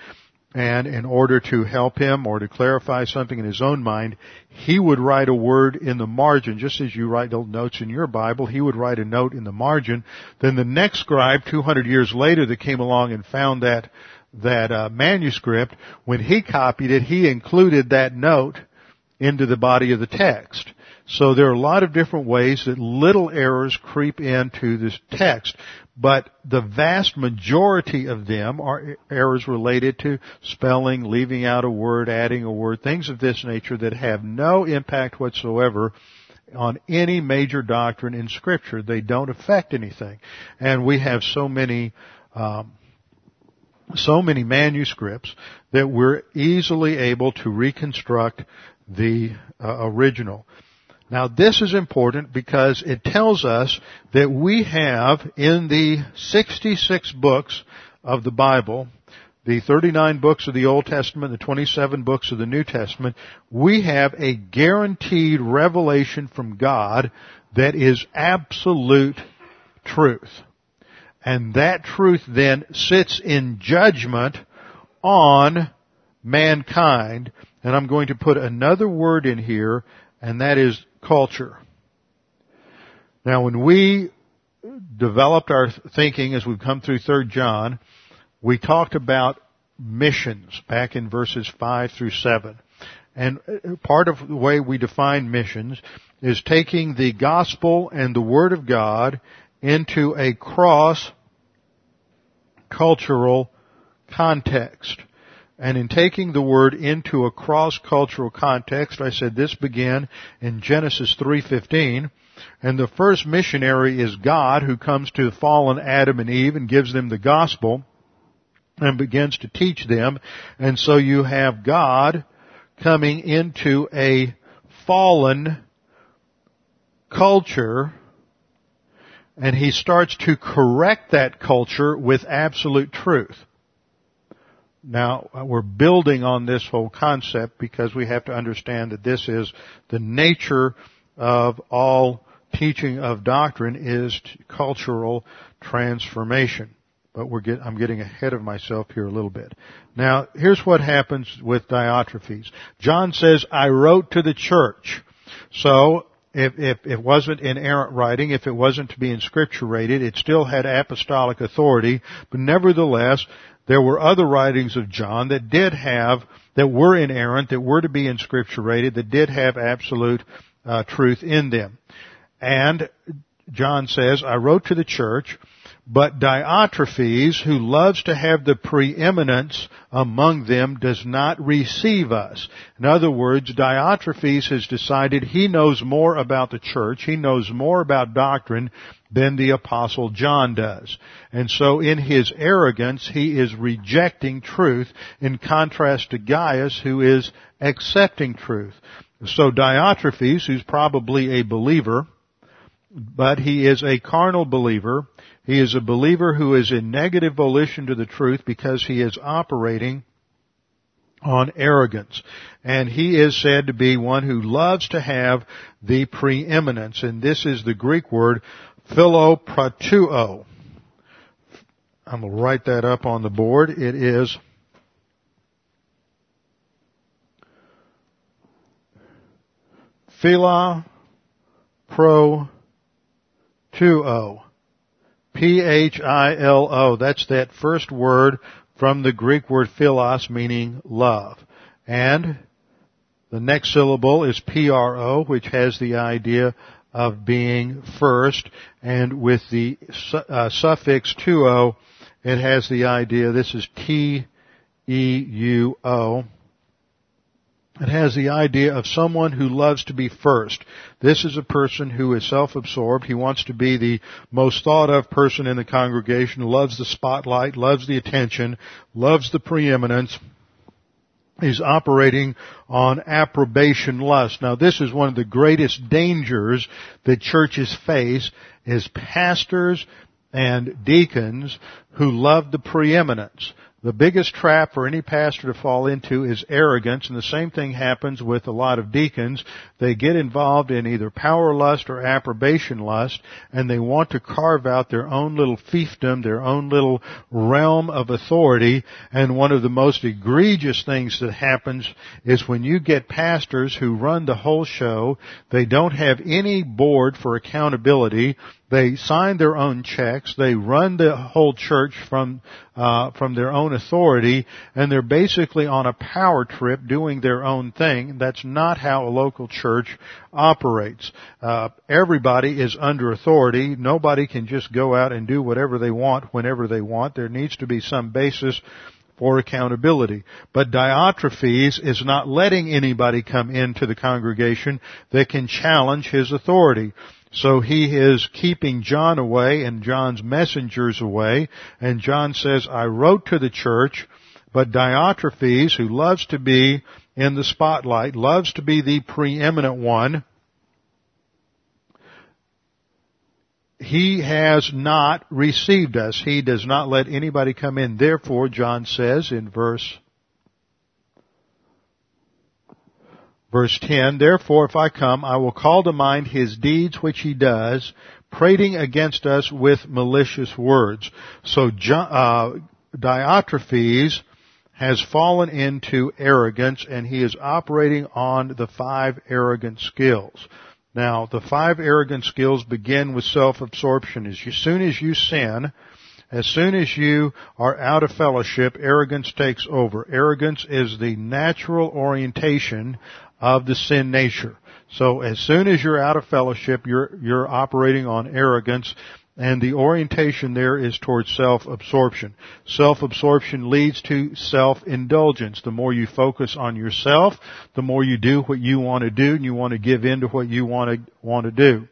and in order to help him or to clarify something in his own mind, he would write a word in the margin, just as you write little notes in your Bible, he would write a note in the margin. Then the next scribe, 200 years later, that came along and found that that uh, manuscript, when he copied it, he included that note into the body of the text. So there are a lot of different ways that little errors creep into this text, but the vast majority of them are errors related to spelling, leaving out a word, adding a word, things of this nature that have no impact whatsoever on any major doctrine in scripture. They don't affect anything. And we have so many um, so many manuscripts that we're easily able to reconstruct the uh, original. Now this is important because it tells us that we have in the 66 books of the Bible, the 39 books of the Old Testament, the 27 books of the New Testament, we have a guaranteed revelation from God that is absolute truth. And that truth then sits in judgment on mankind. And I'm going to put another word in here, and that is culture. Now when we developed our thinking as we've come through 3rd John, we talked about missions back in verses 5 through 7. And part of the way we define missions is taking the gospel and the word of God into a cross cultural context. And in taking the word into a cross-cultural context, I said this began in Genesis 3.15, and the first missionary is God who comes to fallen Adam and Eve and gives them the gospel and begins to teach them. And so you have God coming into a fallen culture and he starts to correct that culture with absolute truth. Now, we're building on this whole concept because we have to understand that this is the nature of all teaching of doctrine is cultural transformation. But we're get, I'm getting ahead of myself here a little bit. Now, here's what happens with Diotrephes. John says, I wrote to the church. So, if, if it wasn't inerrant writing, if it wasn't to be inscripturated, it still had apostolic authority, but nevertheless, there were other writings of John that did have, that were inerrant, that were to be inscripturated, that did have absolute uh, truth in them. And John says, I wrote to the church, but Diotrephes, who loves to have the preeminence among them, does not receive us. In other words, Diotrephes has decided he knows more about the church, he knows more about doctrine than the apostle John does. And so in his arrogance, he is rejecting truth in contrast to Gaius, who is accepting truth. So Diotrephes, who's probably a believer, but he is a carnal believer, he is a believer who is in negative volition to the truth because he is operating on arrogance. And he is said to be one who loves to have the preeminence. And this is the Greek word philoproteuo. I'm going to write that up on the board. It is phila pro 2O. P-H-I-L-O. That's that first word from the Greek word philos meaning love. And the next syllable is P-R-O, which has the idea of being first, and with the uh, suffix 2-O, it has the idea, this is T-E-U-O, it has the idea of someone who loves to be first. This is a person who is self-absorbed. He wants to be the most thought of person in the congregation, loves the spotlight, loves the attention, loves the preeminence. He's operating on approbation lust. Now this is one of the greatest dangers that churches face is pastors and deacons who love the preeminence. The biggest trap for any pastor to fall into is arrogance, and the same thing happens with a lot of deacons. They get involved in either power lust or approbation lust, and they want to carve out their own little fiefdom, their own little realm of authority, and one of the most egregious things that happens is when you get pastors who run the whole show, they don't have any board for accountability, they sign their own checks. They run the whole church from uh, from their own authority, and they're basically on a power trip doing their own thing. That's not how a local church operates. Uh, everybody is under authority. Nobody can just go out and do whatever they want whenever they want. There needs to be some basis for accountability. But Diotrephes is not letting anybody come into the congregation that can challenge his authority. So he is keeping John away and John's messengers away. And John says, I wrote to the church, but Diotrephes, who loves to be in the spotlight, loves to be the preeminent one, he has not received us. He does not let anybody come in. Therefore, John says in verse Verse 10, Therefore if I come, I will call to mind his deeds which he does, prating against us with malicious words. So uh, Diotrephes has fallen into arrogance and he is operating on the five arrogant skills. Now, the five arrogant skills begin with self-absorption. As soon as you sin, as soon as you are out of fellowship, arrogance takes over. Arrogance is the natural orientation of the sin nature. So as soon as you're out of fellowship, you're, you're operating on arrogance and the orientation there is towards self-absorption. Self-absorption leads to self-indulgence. The more you focus on yourself, the more you do what you want to do and you want to give in to what you want to, want to do.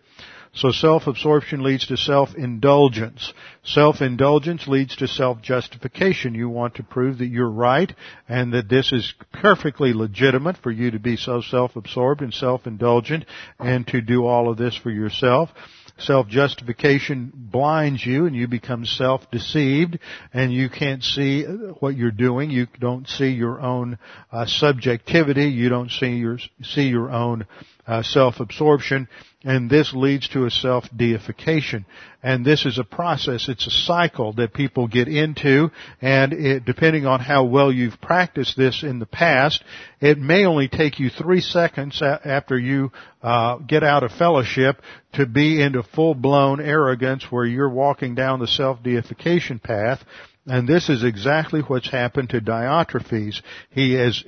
So self-absorption leads to self-indulgence. Self-indulgence leads to self-justification. You want to prove that you're right and that this is perfectly legitimate for you to be so self-absorbed and self-indulgent and to do all of this for yourself. Self-justification blinds you and you become self-deceived and you can't see what you're doing. You don't see your own uh, subjectivity. You don't see your, see your own uh, self-absorption and this leads to a self-deification. And this is a process, it's a cycle that people get into, and it, depending on how well you've practiced this in the past, it may only take you three seconds after you uh, get out of fellowship to be into full-blown arrogance where you're walking down the self-deification path, and this is exactly what's happened to Diotrephes. He has,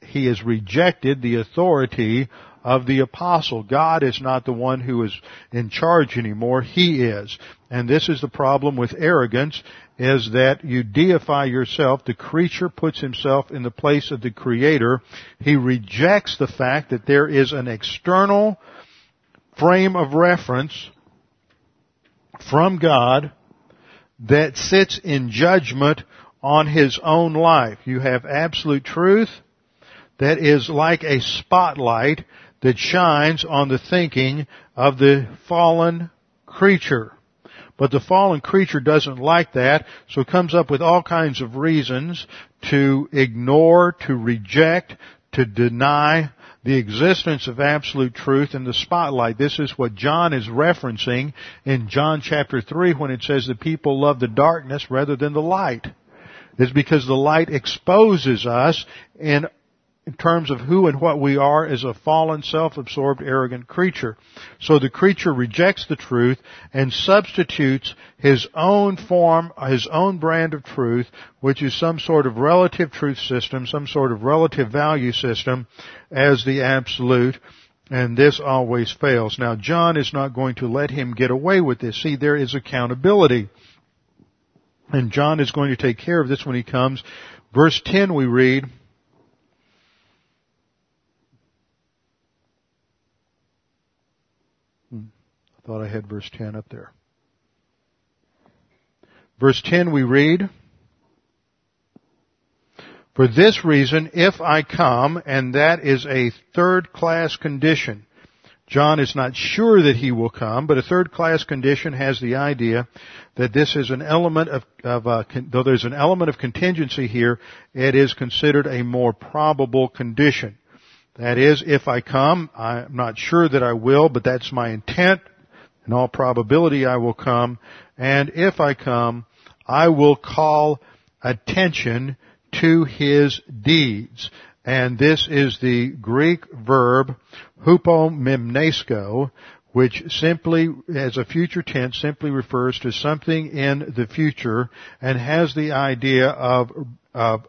he has rejected the authority of the apostle. God is not the one who is in charge anymore. He is. And this is the problem with arrogance is that you deify yourself. The creature puts himself in the place of the creator. He rejects the fact that there is an external frame of reference from God that sits in judgment on his own life. You have absolute truth that is like a spotlight that shines on the thinking of the fallen creature. But the fallen creature doesn't like that, so it comes up with all kinds of reasons to ignore, to reject, to deny the existence of absolute truth in the spotlight. This is what John is referencing in John chapter 3 when it says that people love the darkness rather than the light. It's because the light exposes us in in terms of who and what we are as a fallen, self-absorbed, arrogant creature. So the creature rejects the truth and substitutes his own form, his own brand of truth, which is some sort of relative truth system, some sort of relative value system, as the absolute. And this always fails. Now John is not going to let him get away with this. See, there is accountability. And John is going to take care of this when he comes. Verse 10 we read, thought I had verse 10 up there. Verse 10 we read, For this reason, if I come, and that is a third class condition. John is not sure that he will come, but a third class condition has the idea that this is an element of, of uh, though there's an element of contingency here, it is considered a more probable condition. That is, if I come, I'm not sure that I will, but that's my intent. In all probability I will come, and if I come, I will call attention to his deeds. And this is the Greek verb hupomimnesko, which simply, as a future tense, simply refers to something in the future and has the idea of, of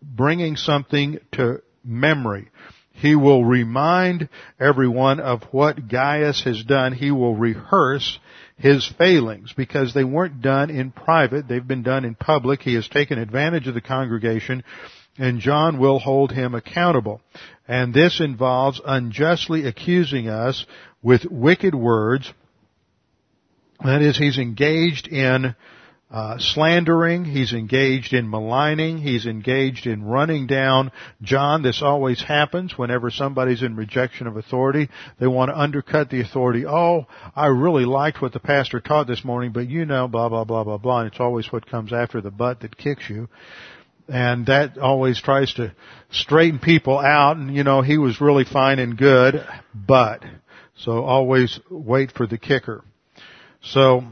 bringing something to memory. He will remind everyone of what Gaius has done. He will rehearse his failings because they weren't done in private. They've been done in public. He has taken advantage of the congregation and John will hold him accountable. And this involves unjustly accusing us with wicked words. That is, he's engaged in uh, slandering, he's engaged in maligning, he's engaged in running down John. This always happens whenever somebody's in rejection of authority. They want to undercut the authority. Oh, I really liked what the pastor taught this morning, but you know, blah, blah, blah, blah, blah. And it's always what comes after the butt that kicks you. And that always tries to straighten people out. And you know, he was really fine and good, but. So always wait for the kicker. So,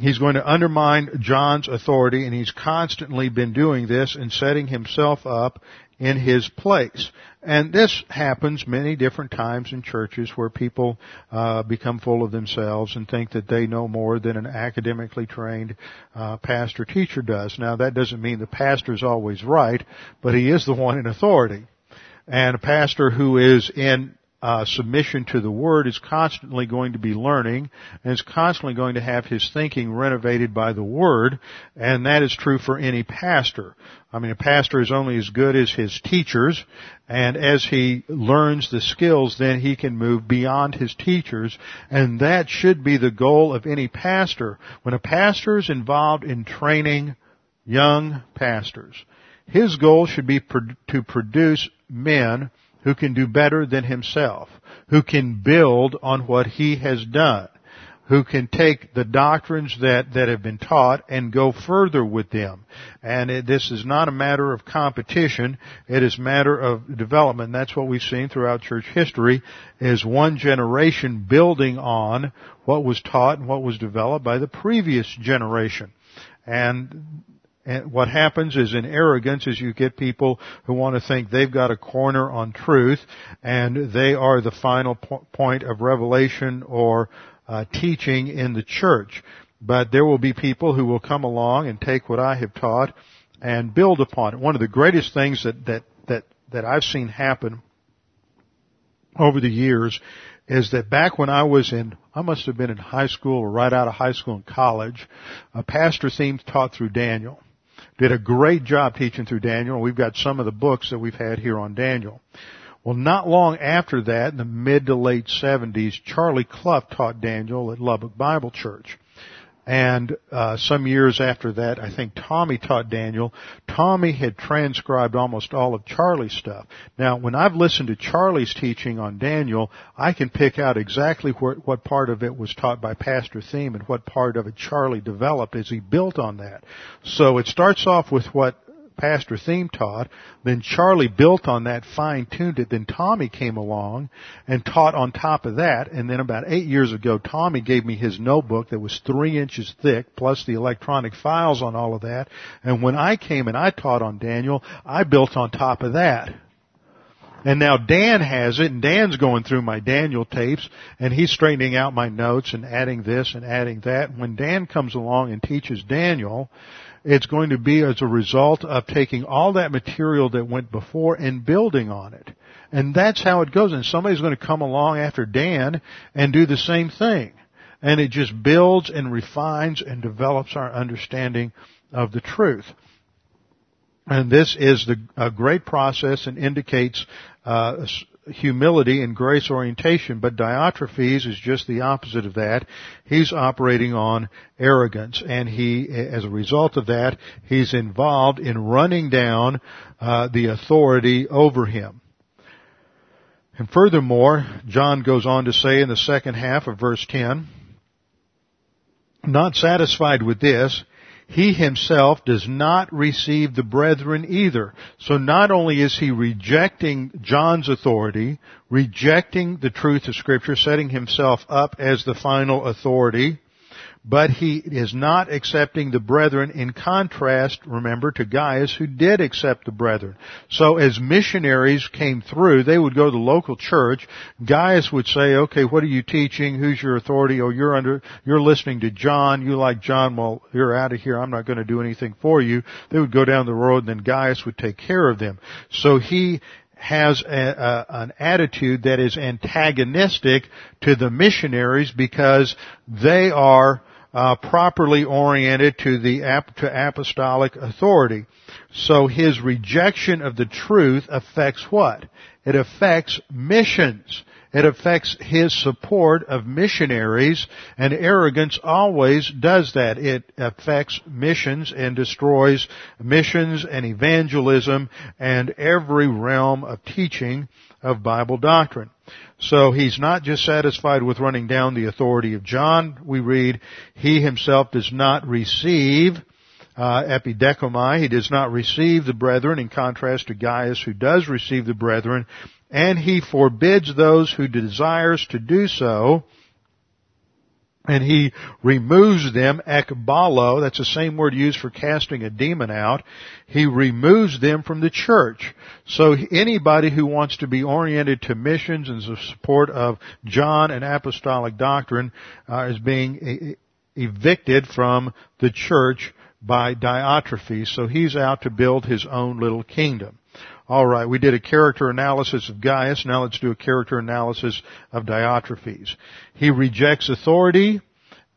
he's going to undermine John's authority and he's constantly been doing this and setting himself up in his place. And this happens many different times in churches where people uh, become full of themselves and think that they know more than an academically trained uh, pastor teacher does. Now that doesn't mean the pastor is always right, but he is the one in authority. And a pastor who is in uh, submission to the Word is constantly going to be learning and is constantly going to have his thinking renovated by the Word, and that is true for any pastor. I mean, a pastor is only as good as his teachers, and as he learns the skills, then he can move beyond his teachers, and that should be the goal of any pastor. When a pastor is involved in training young pastors, his goal should be to produce men who can do better than himself, who can build on what he has done, who can take the doctrines that, that have been taught and go further with them. And it, this is not a matter of competition, it is a matter of development. That's what we've seen throughout church history, is one generation building on what was taught and what was developed by the previous generation. And and what happens is in arrogance is you get people who want to think they've got a corner on truth and they are the final po- point of revelation or uh, teaching in the church. But there will be people who will come along and take what I have taught and build upon it. One of the greatest things that, that, that, that I've seen happen over the years is that back when I was in, I must have been in high school or right out of high school and college, a pastor Thieme taught through Daniel did a great job teaching through Daniel. We've got some of the books that we've had here on Daniel. Well, not long after that, in the mid to late 70s, Charlie Clough taught Daniel at Lubbock Bible Church. And uh, some years after that, I think Tommy taught Daniel. Tommy had transcribed almost all of Charlie's stuff. Now, when I've listened to Charlie's teaching on Daniel, I can pick out exactly what, what part of it was taught by Pastor Thieme and what part of it Charlie developed as he built on that. So it starts off with what Pastor Thieme taught. Then Charlie built on that, fine tuned it. Then Tommy came along and taught on top of that. And then about eight years ago, Tommy gave me his notebook that was three inches thick, plus the electronic files on all of that. And when I came and I taught on Daniel, I built on top of that. And now Dan has it, and Dan's going through my Daniel tapes, and he's straightening out my notes and adding this and adding that. And when Dan comes along and teaches Daniel, it's going to be as a result of taking all that material that went before and building on it. And that's how it goes. And somebody's going to come along after Dan and do the same thing. And it just builds and refines and develops our understanding of the truth. And this is the, a great process and indicates uh, humility and grace orientation, but Diotrephes is just the opposite of that. He's operating on arrogance, and he, as a result of that, he's involved in running down uh, the authority over him. And furthermore, John goes on to say in the second half of verse 10, not satisfied with this, he himself does not receive the brethren either. So not only is he rejecting John's authority, rejecting the truth of scripture, setting himself up as the final authority, but he is not accepting the brethren in contrast, remember, to Gaius who did accept the brethren. So as missionaries came through, they would go to the local church. Gaius would say, okay, what are you teaching? Who's your authority? Oh, you're under, you're listening to John. You like John. Well, you're out of here. I'm not going to do anything for you. They would go down the road and then Gaius would take care of them. So he has a, a, an attitude that is antagonistic to the missionaries because they are uh, properly oriented to the to apostolic authority. So his rejection of the truth affects what? It affects missions. It affects his support of missionaries, and arrogance always does that. It affects missions and destroys missions and evangelism and every realm of teaching of Bible doctrine. So he's not just satisfied with running down the authority of John. We read, he himself does not receive uh, epidechomai. He does not receive the brethren in contrast to Gaius who does receive the brethren. And he forbids those who desires to do so and he removes them, ekbalo, that's the same word used for casting a demon out. He removes them from the church. So anybody who wants to be oriented to missions and the support of John and apostolic doctrine uh, is being evicted from the church by Diotrephes. So he's out to build his own little kingdom. All right, we did a character analysis of Gaius. Now let's do a character analysis of Diotrephes. He rejects authority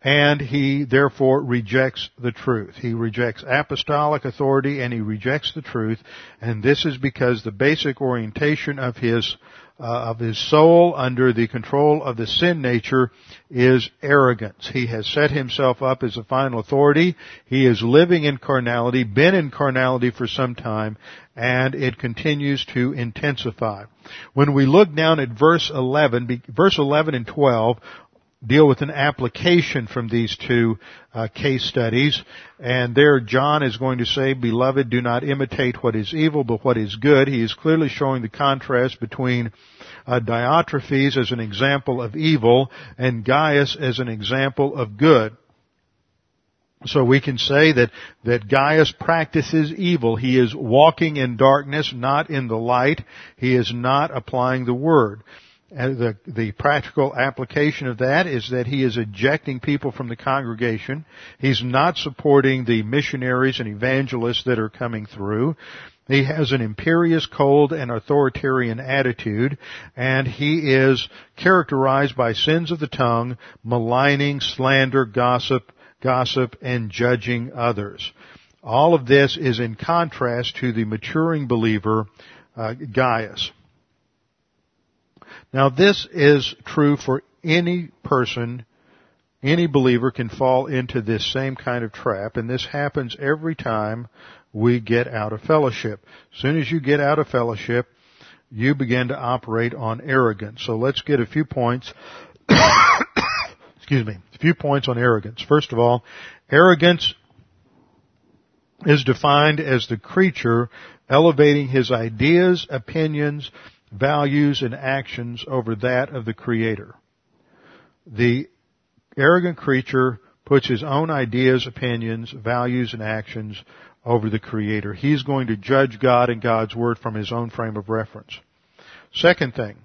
and he therefore rejects the truth. He rejects apostolic authority and he rejects the truth. And this is because the basic orientation of his Uh, of his soul under the control of the sin nature is arrogance. He has set himself up as a final authority. He is living in carnality, been in carnality for some time, and it continues to intensify. When we look down at verse 11, verse 11 and 12 deal with an application from these two uh, case studies. And there John is going to say, Beloved, do not imitate what is evil, but what is good. He is clearly showing the contrast between uh, Diotrephes as an example of evil and Gaius as an example of good. So we can say that, that Gaius practices evil. He is walking in darkness, not in the light. He is not applying the word. The, the practical application of that is that he is ejecting people from the congregation. He's not supporting the missionaries and evangelists that are coming through. He has an imperious, cold, and authoritarian attitude, and he is characterized by sins of the tongue, maligning, slander, gossip, gossip, and judging others. All of this is in contrast to the maturing believer, uh, Gaius. Now this is true for any person, any believer can fall into this same kind of trap, and this happens every time we get out of fellowship. As soon as you get out of fellowship, you begin to operate on arrogance. So let's get a few points. [coughs] excuse me, a few points on arrogance. First of all, arrogance is defined as the creature elevating his ideas, opinions, values and actions over that of the Creator. The arrogant creature puts his own ideas, opinions, values, and actions over the Creator. He's going to judge God and God's Word from his own frame of reference. Second thing,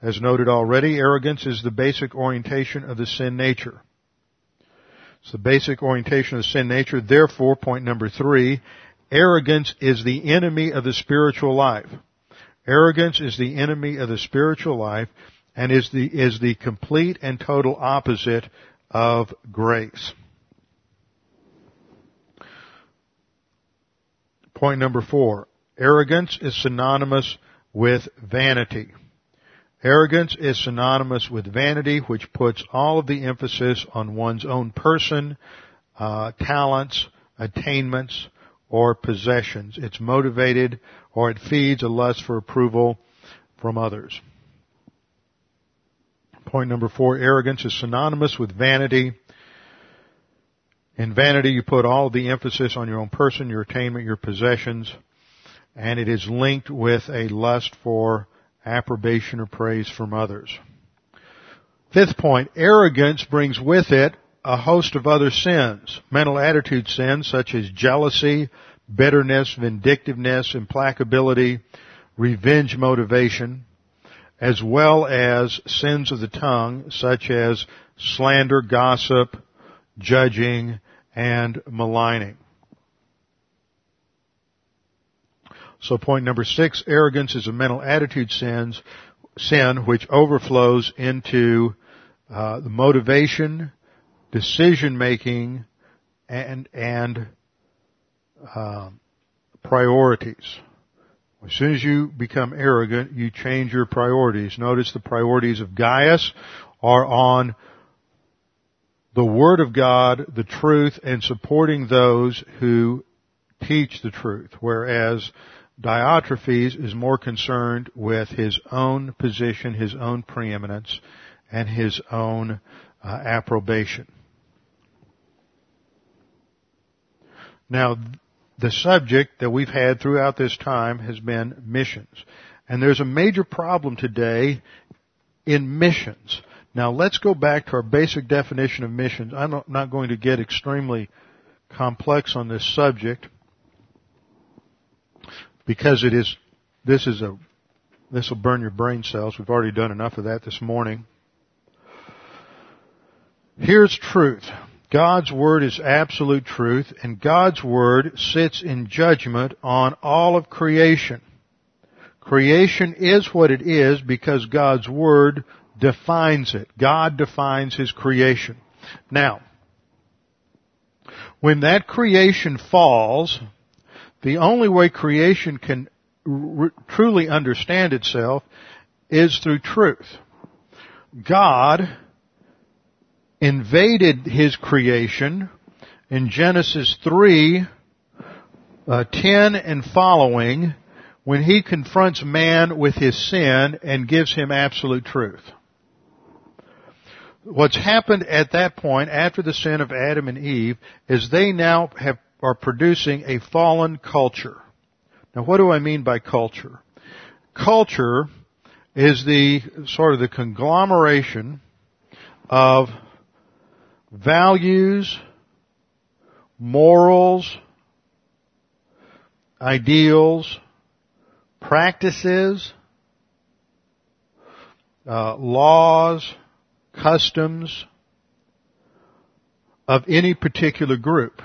as noted already, arrogance is the basic orientation of the sin nature. It's the basic orientation of the sin nature. Therefore, point number three, arrogance is the enemy of the spiritual life. Arrogance is the enemy of the spiritual life and is the, is the complete and total opposite of grace. Point number four. Arrogance is synonymous with vanity. Arrogance is synonymous with vanity, which puts all of the emphasis on one's own person, uh, talents, attainments, or possessions. It's motivated or it feeds a lust for approval from others. Point number four, arrogance is synonymous with vanity. In vanity, you put all the emphasis on your own person, your attainment, your possessions, and it is linked with a lust for approbation or praise from others. Fifth point, arrogance brings with it a host of other sins, mental attitude sins such as jealousy, bitterness, vindictiveness, implacability, revenge motivation, as well as sins of the tongue such as slander, gossip, judging, and maligning. So point number six, arrogance is a mental attitude sins, sin which overflows into uh, the motivation, decision making, and and uh, priorities. As soon as you become arrogant, you change your priorities. Notice the priorities of Gaius are on the Word of God, the truth, and supporting those who teach the truth, whereas Diotrephes is more concerned with his own position, his own preeminence, and his own uh, approbation. Now, the subject that we've had throughout this time has been missions. And there's a major problem today in missions. Now let's go back to our basic definition of missions. I'm not going to get extremely complex on this subject because it is, this is a, this will burn your brain cells. We've already done enough of that this morning. Here's truth. God's Word is absolute truth, and God's Word sits in judgment on all of creation. Creation is what it is because God's Word defines it. God defines His creation. Now, when that creation falls, the only way creation can r- truly understand itself is through truth. God invaded his creation in Genesis 3, uh, 10 and following when he confronts man with his sin and gives him absolute truth. What's happened at that point after the sin of Adam and Eve is they now have, are producing a fallen culture. Now what do I mean by culture? Culture is the sort of the conglomeration of values, morals, ideals, practices, uh, laws, customs of any particular group.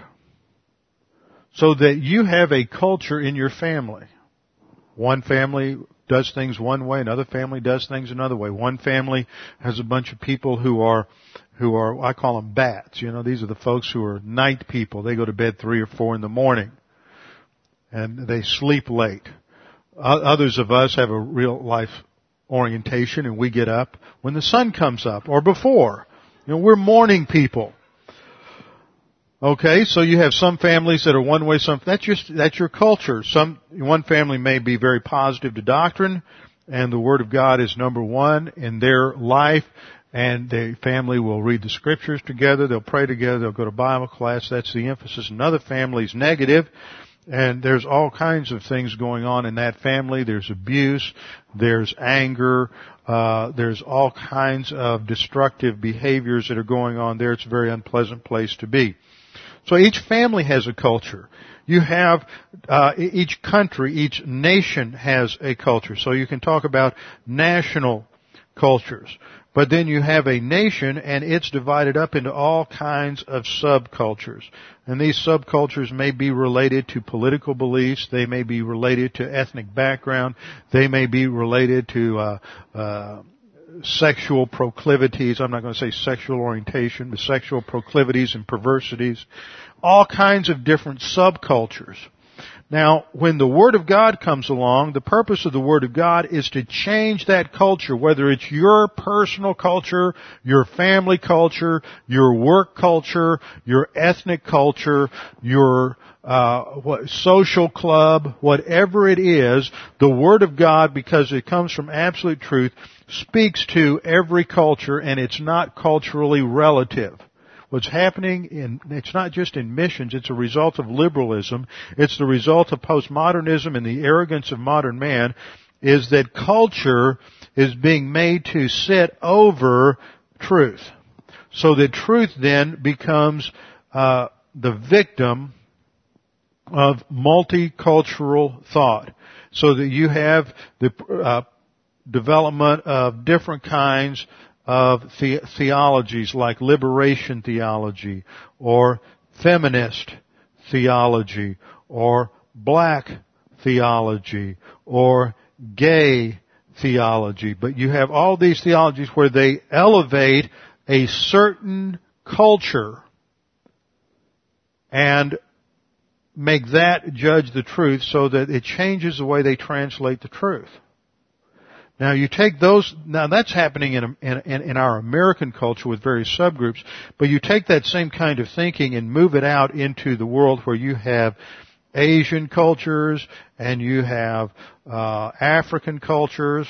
So that you have a culture in your family. One family does things one way, another family does things another way. One family has a bunch of people who are who are, I call them bats. You know, these are the folks who are night people. They go to bed three or four in the morning. And they sleep late. Others of us have a real life orientation and we get up when the sun comes up or before. You know, we're morning people. Okay, so you have some families that are one way, some, that's just, that's your culture. Some, one family may be very positive to doctrine and the Word of God is number one in their life and the family will read the scriptures together, they'll pray together, they'll go to Bible class, that's the emphasis. Another family is negative, and there's all kinds of things going on in that family. There's abuse, there's anger, uh, there's all kinds of destructive behaviors that are going on there. It's a very unpleasant place to be. So each family has a culture. you have uh, each country, each nation has a culture. So you can talk about national cultures. But then you have a nation and it's divided up into all kinds of subcultures. And these subcultures may be related to political beliefs, they may be related to ethnic background, they may be related to uh, uh, sexual proclivities. I'm not going to say sexual orientation, but sexual proclivities and perversities. All kinds of different subcultures. Now, when the Word of God comes along, the purpose of the Word of God is to change that culture, whether it's your personal culture, your family culture, your work culture, your ethnic culture, your uh, what, social club, whatever it is, the Word of God, because it comes from absolute truth, speaks to every culture and it's not culturally relative. What's happening in, it's not just in missions, it's a result of liberalism. It's the result of postmodernism and the arrogance of modern man is that culture is being made to sit over truth. So that truth then becomes uh, the victim of multicultural thought. So that you have the uh, development of different kinds of the- theologies like liberation theology or feminist theology or black theology or gay theology. But you have all these theologies where they elevate a certain culture and make that judge the truth so that it changes the way they translate the truth. Now you take those, now that's happening in, in, in, our American culture with various subgroups, but you take that same kind of thinking and move it out into the world where you have Asian cultures and you have uh, African cultures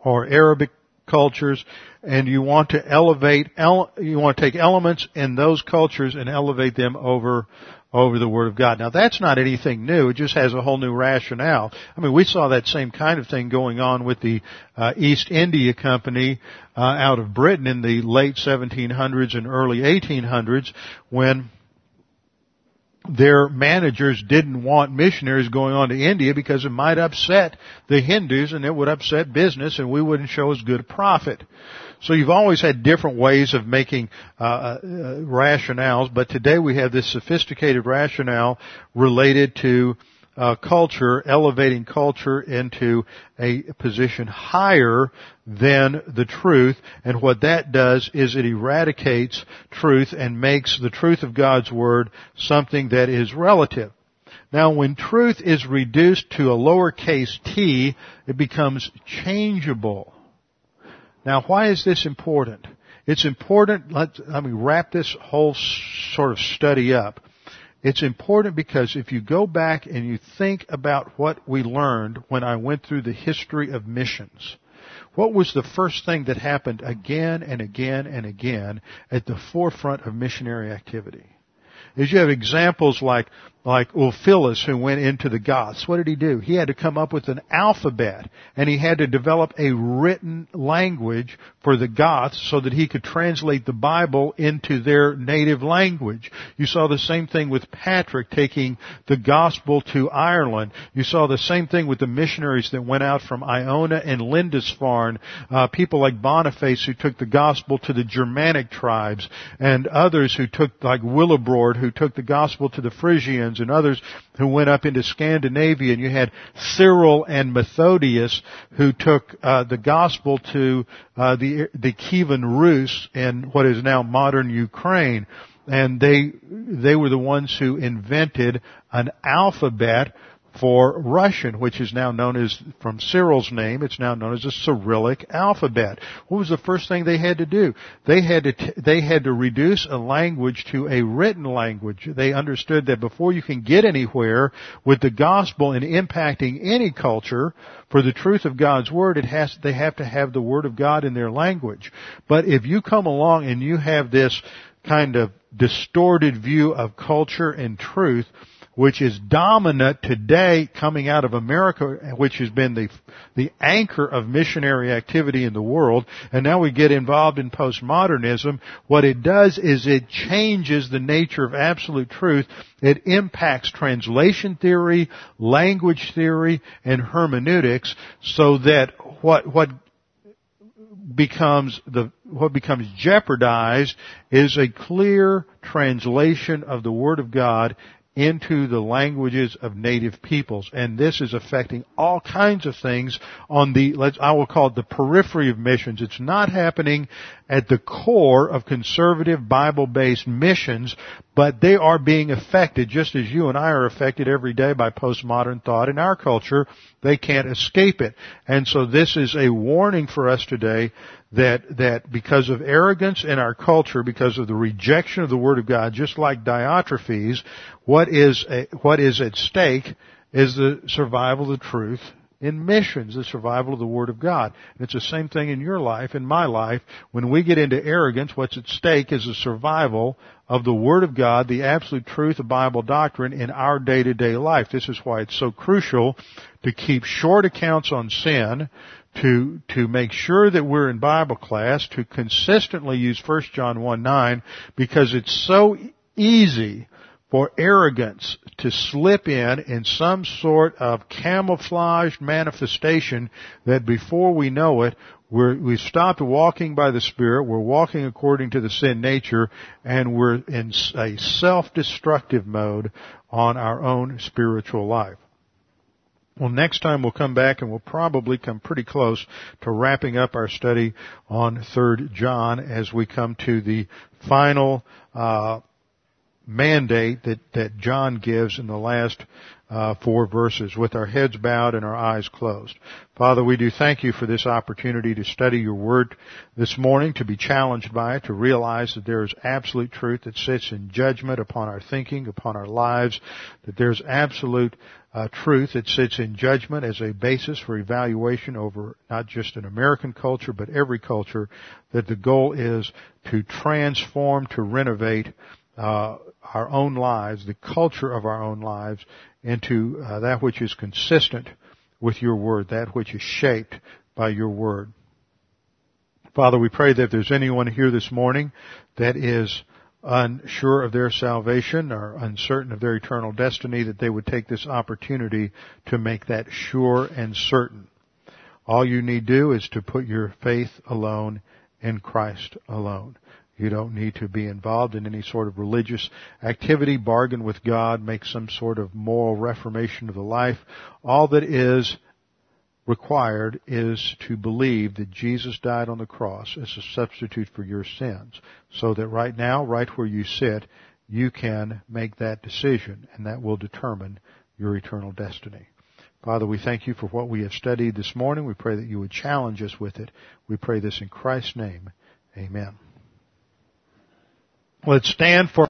or Arabic cultures and you want to elevate, you want to take elements in those cultures and elevate them over over the Word of God. Now that's not anything new. It just has a whole new rationale. I mean, we saw that same kind of thing going on with the uh, East India Company uh, out of Britain in the late 1700s and early 1800s when their managers didn't want missionaries going on to India because it might upset the Hindus and it would upset business and we wouldn't show as good a profit. So you've always had different ways of making uh, uh, rationales, but today we have this sophisticated rationale related to uh, culture, elevating culture into a position higher than the truth. And what that does is it eradicates truth and makes the truth of God's Word something that is relative. Now when truth is reduced to a lowercase t, it becomes changeable. Now, why is this important? It's important, let, let me wrap this whole sort of study up. It's important because if you go back and you think about what we learned when I went through the history of missions, what was the first thing that happened again and again and again at the forefront of missionary activity? Is you have examples like like Ulphilas who went into the Goths. What did he do? He had to come up with an alphabet and he had to develop a written language for the Goths so that he could translate the Bible into their native language. You saw the same thing with Patrick taking the gospel to Ireland. You saw the same thing with the missionaries that went out from Iona and Lindisfarne, uh, people like Boniface who took the gospel to the Germanic tribes and others who took like Willibrord who took the gospel to the Frisians and others who went up into Scandinavia, and you had Cyril and Methodius who took uh, the gospel to uh, the the Kievan Rus in what is now modern Ukraine, and they they were the ones who invented an alphabet for Russian, which is now known as, from Cyril's name, it's now known as the Cyrillic alphabet. What was the first thing they had to do? They had to, t- they had to reduce a language to a written language. They understood that before you can get anywhere with the gospel and impacting any culture for the truth of God's word, it has, they have to have the word of God in their language. But if you come along and you have this kind of distorted view of culture and truth, which is dominant today coming out of America, which has been the, the anchor of missionary activity in the world, and now we get involved in postmodernism, what it does is it changes the nature of absolute truth. It impacts translation theory, language theory, and hermeneutics so that what, what becomes the, what becomes jeopardized is a clear translation of the Word of God into the languages of native peoples. And this is affecting all kinds of things on the, let's, I will call it the periphery of missions. It's not happening at the core of conservative Bible-based missions, but they are being affected just as you and I are affected every day by postmodern thought in our culture. They can't escape it. And so this is a warning for us today that, that because of arrogance in our culture, because of the rejection of the Word of God, just like Diotrephes, what is, a, what is at stake is the survival of the truth in missions, the survival of the Word of God. And it's the same thing in your life, in my life. When we get into arrogance, what's at stake is the survival of the Word of God, the absolute truth of Bible doctrine in our day-to-day life. This is why it's so crucial to keep short accounts on sin, to, to make sure that we're in Bible class, to consistently use 1 John 1 9, because it's so easy for arrogance to slip in in some sort of camouflaged manifestation that before we know it, we're, we've stopped walking by the Spirit, we're walking according to the sin nature, and we're in a self-destructive mode on our own spiritual life. Well, next time we'll come back and we'll probably come pretty close to wrapping up our study on 3rd John as we come to the final uh, mandate that, that John gives in the last uh, four verses with our heads bowed and our eyes closed. Father, we do thank you for this opportunity to study your word this morning, to be challenged by it, to realize that there is absolute truth that sits in judgment upon our thinking, upon our lives, that there's absolute uh, truth that sits in judgment as a basis for evaluation over not just an American culture, but every culture, that the goal is to transform, to renovate uh, our own lives, the culture of our own lives, into uh, that which is consistent with your word, that which is shaped by your word. Father, we pray that if there's anyone here this morning that is unsure of their salvation or uncertain of their eternal destiny, that they would take this opportunity to make that sure and certain. All you need do is to put your faith alone in Christ alone. You don't need to be involved in any sort of religious activity, bargain with God, make some sort of moral reformation of the life. All that is required is to believe that Jesus died on the cross as a substitute for your sins. So that right now, right where you sit, you can make that decision and that will determine your eternal destiny. Father, we thank you for what we have studied this morning. We pray that you would challenge us with it. We pray this in Christ's name. Amen. Let's stand for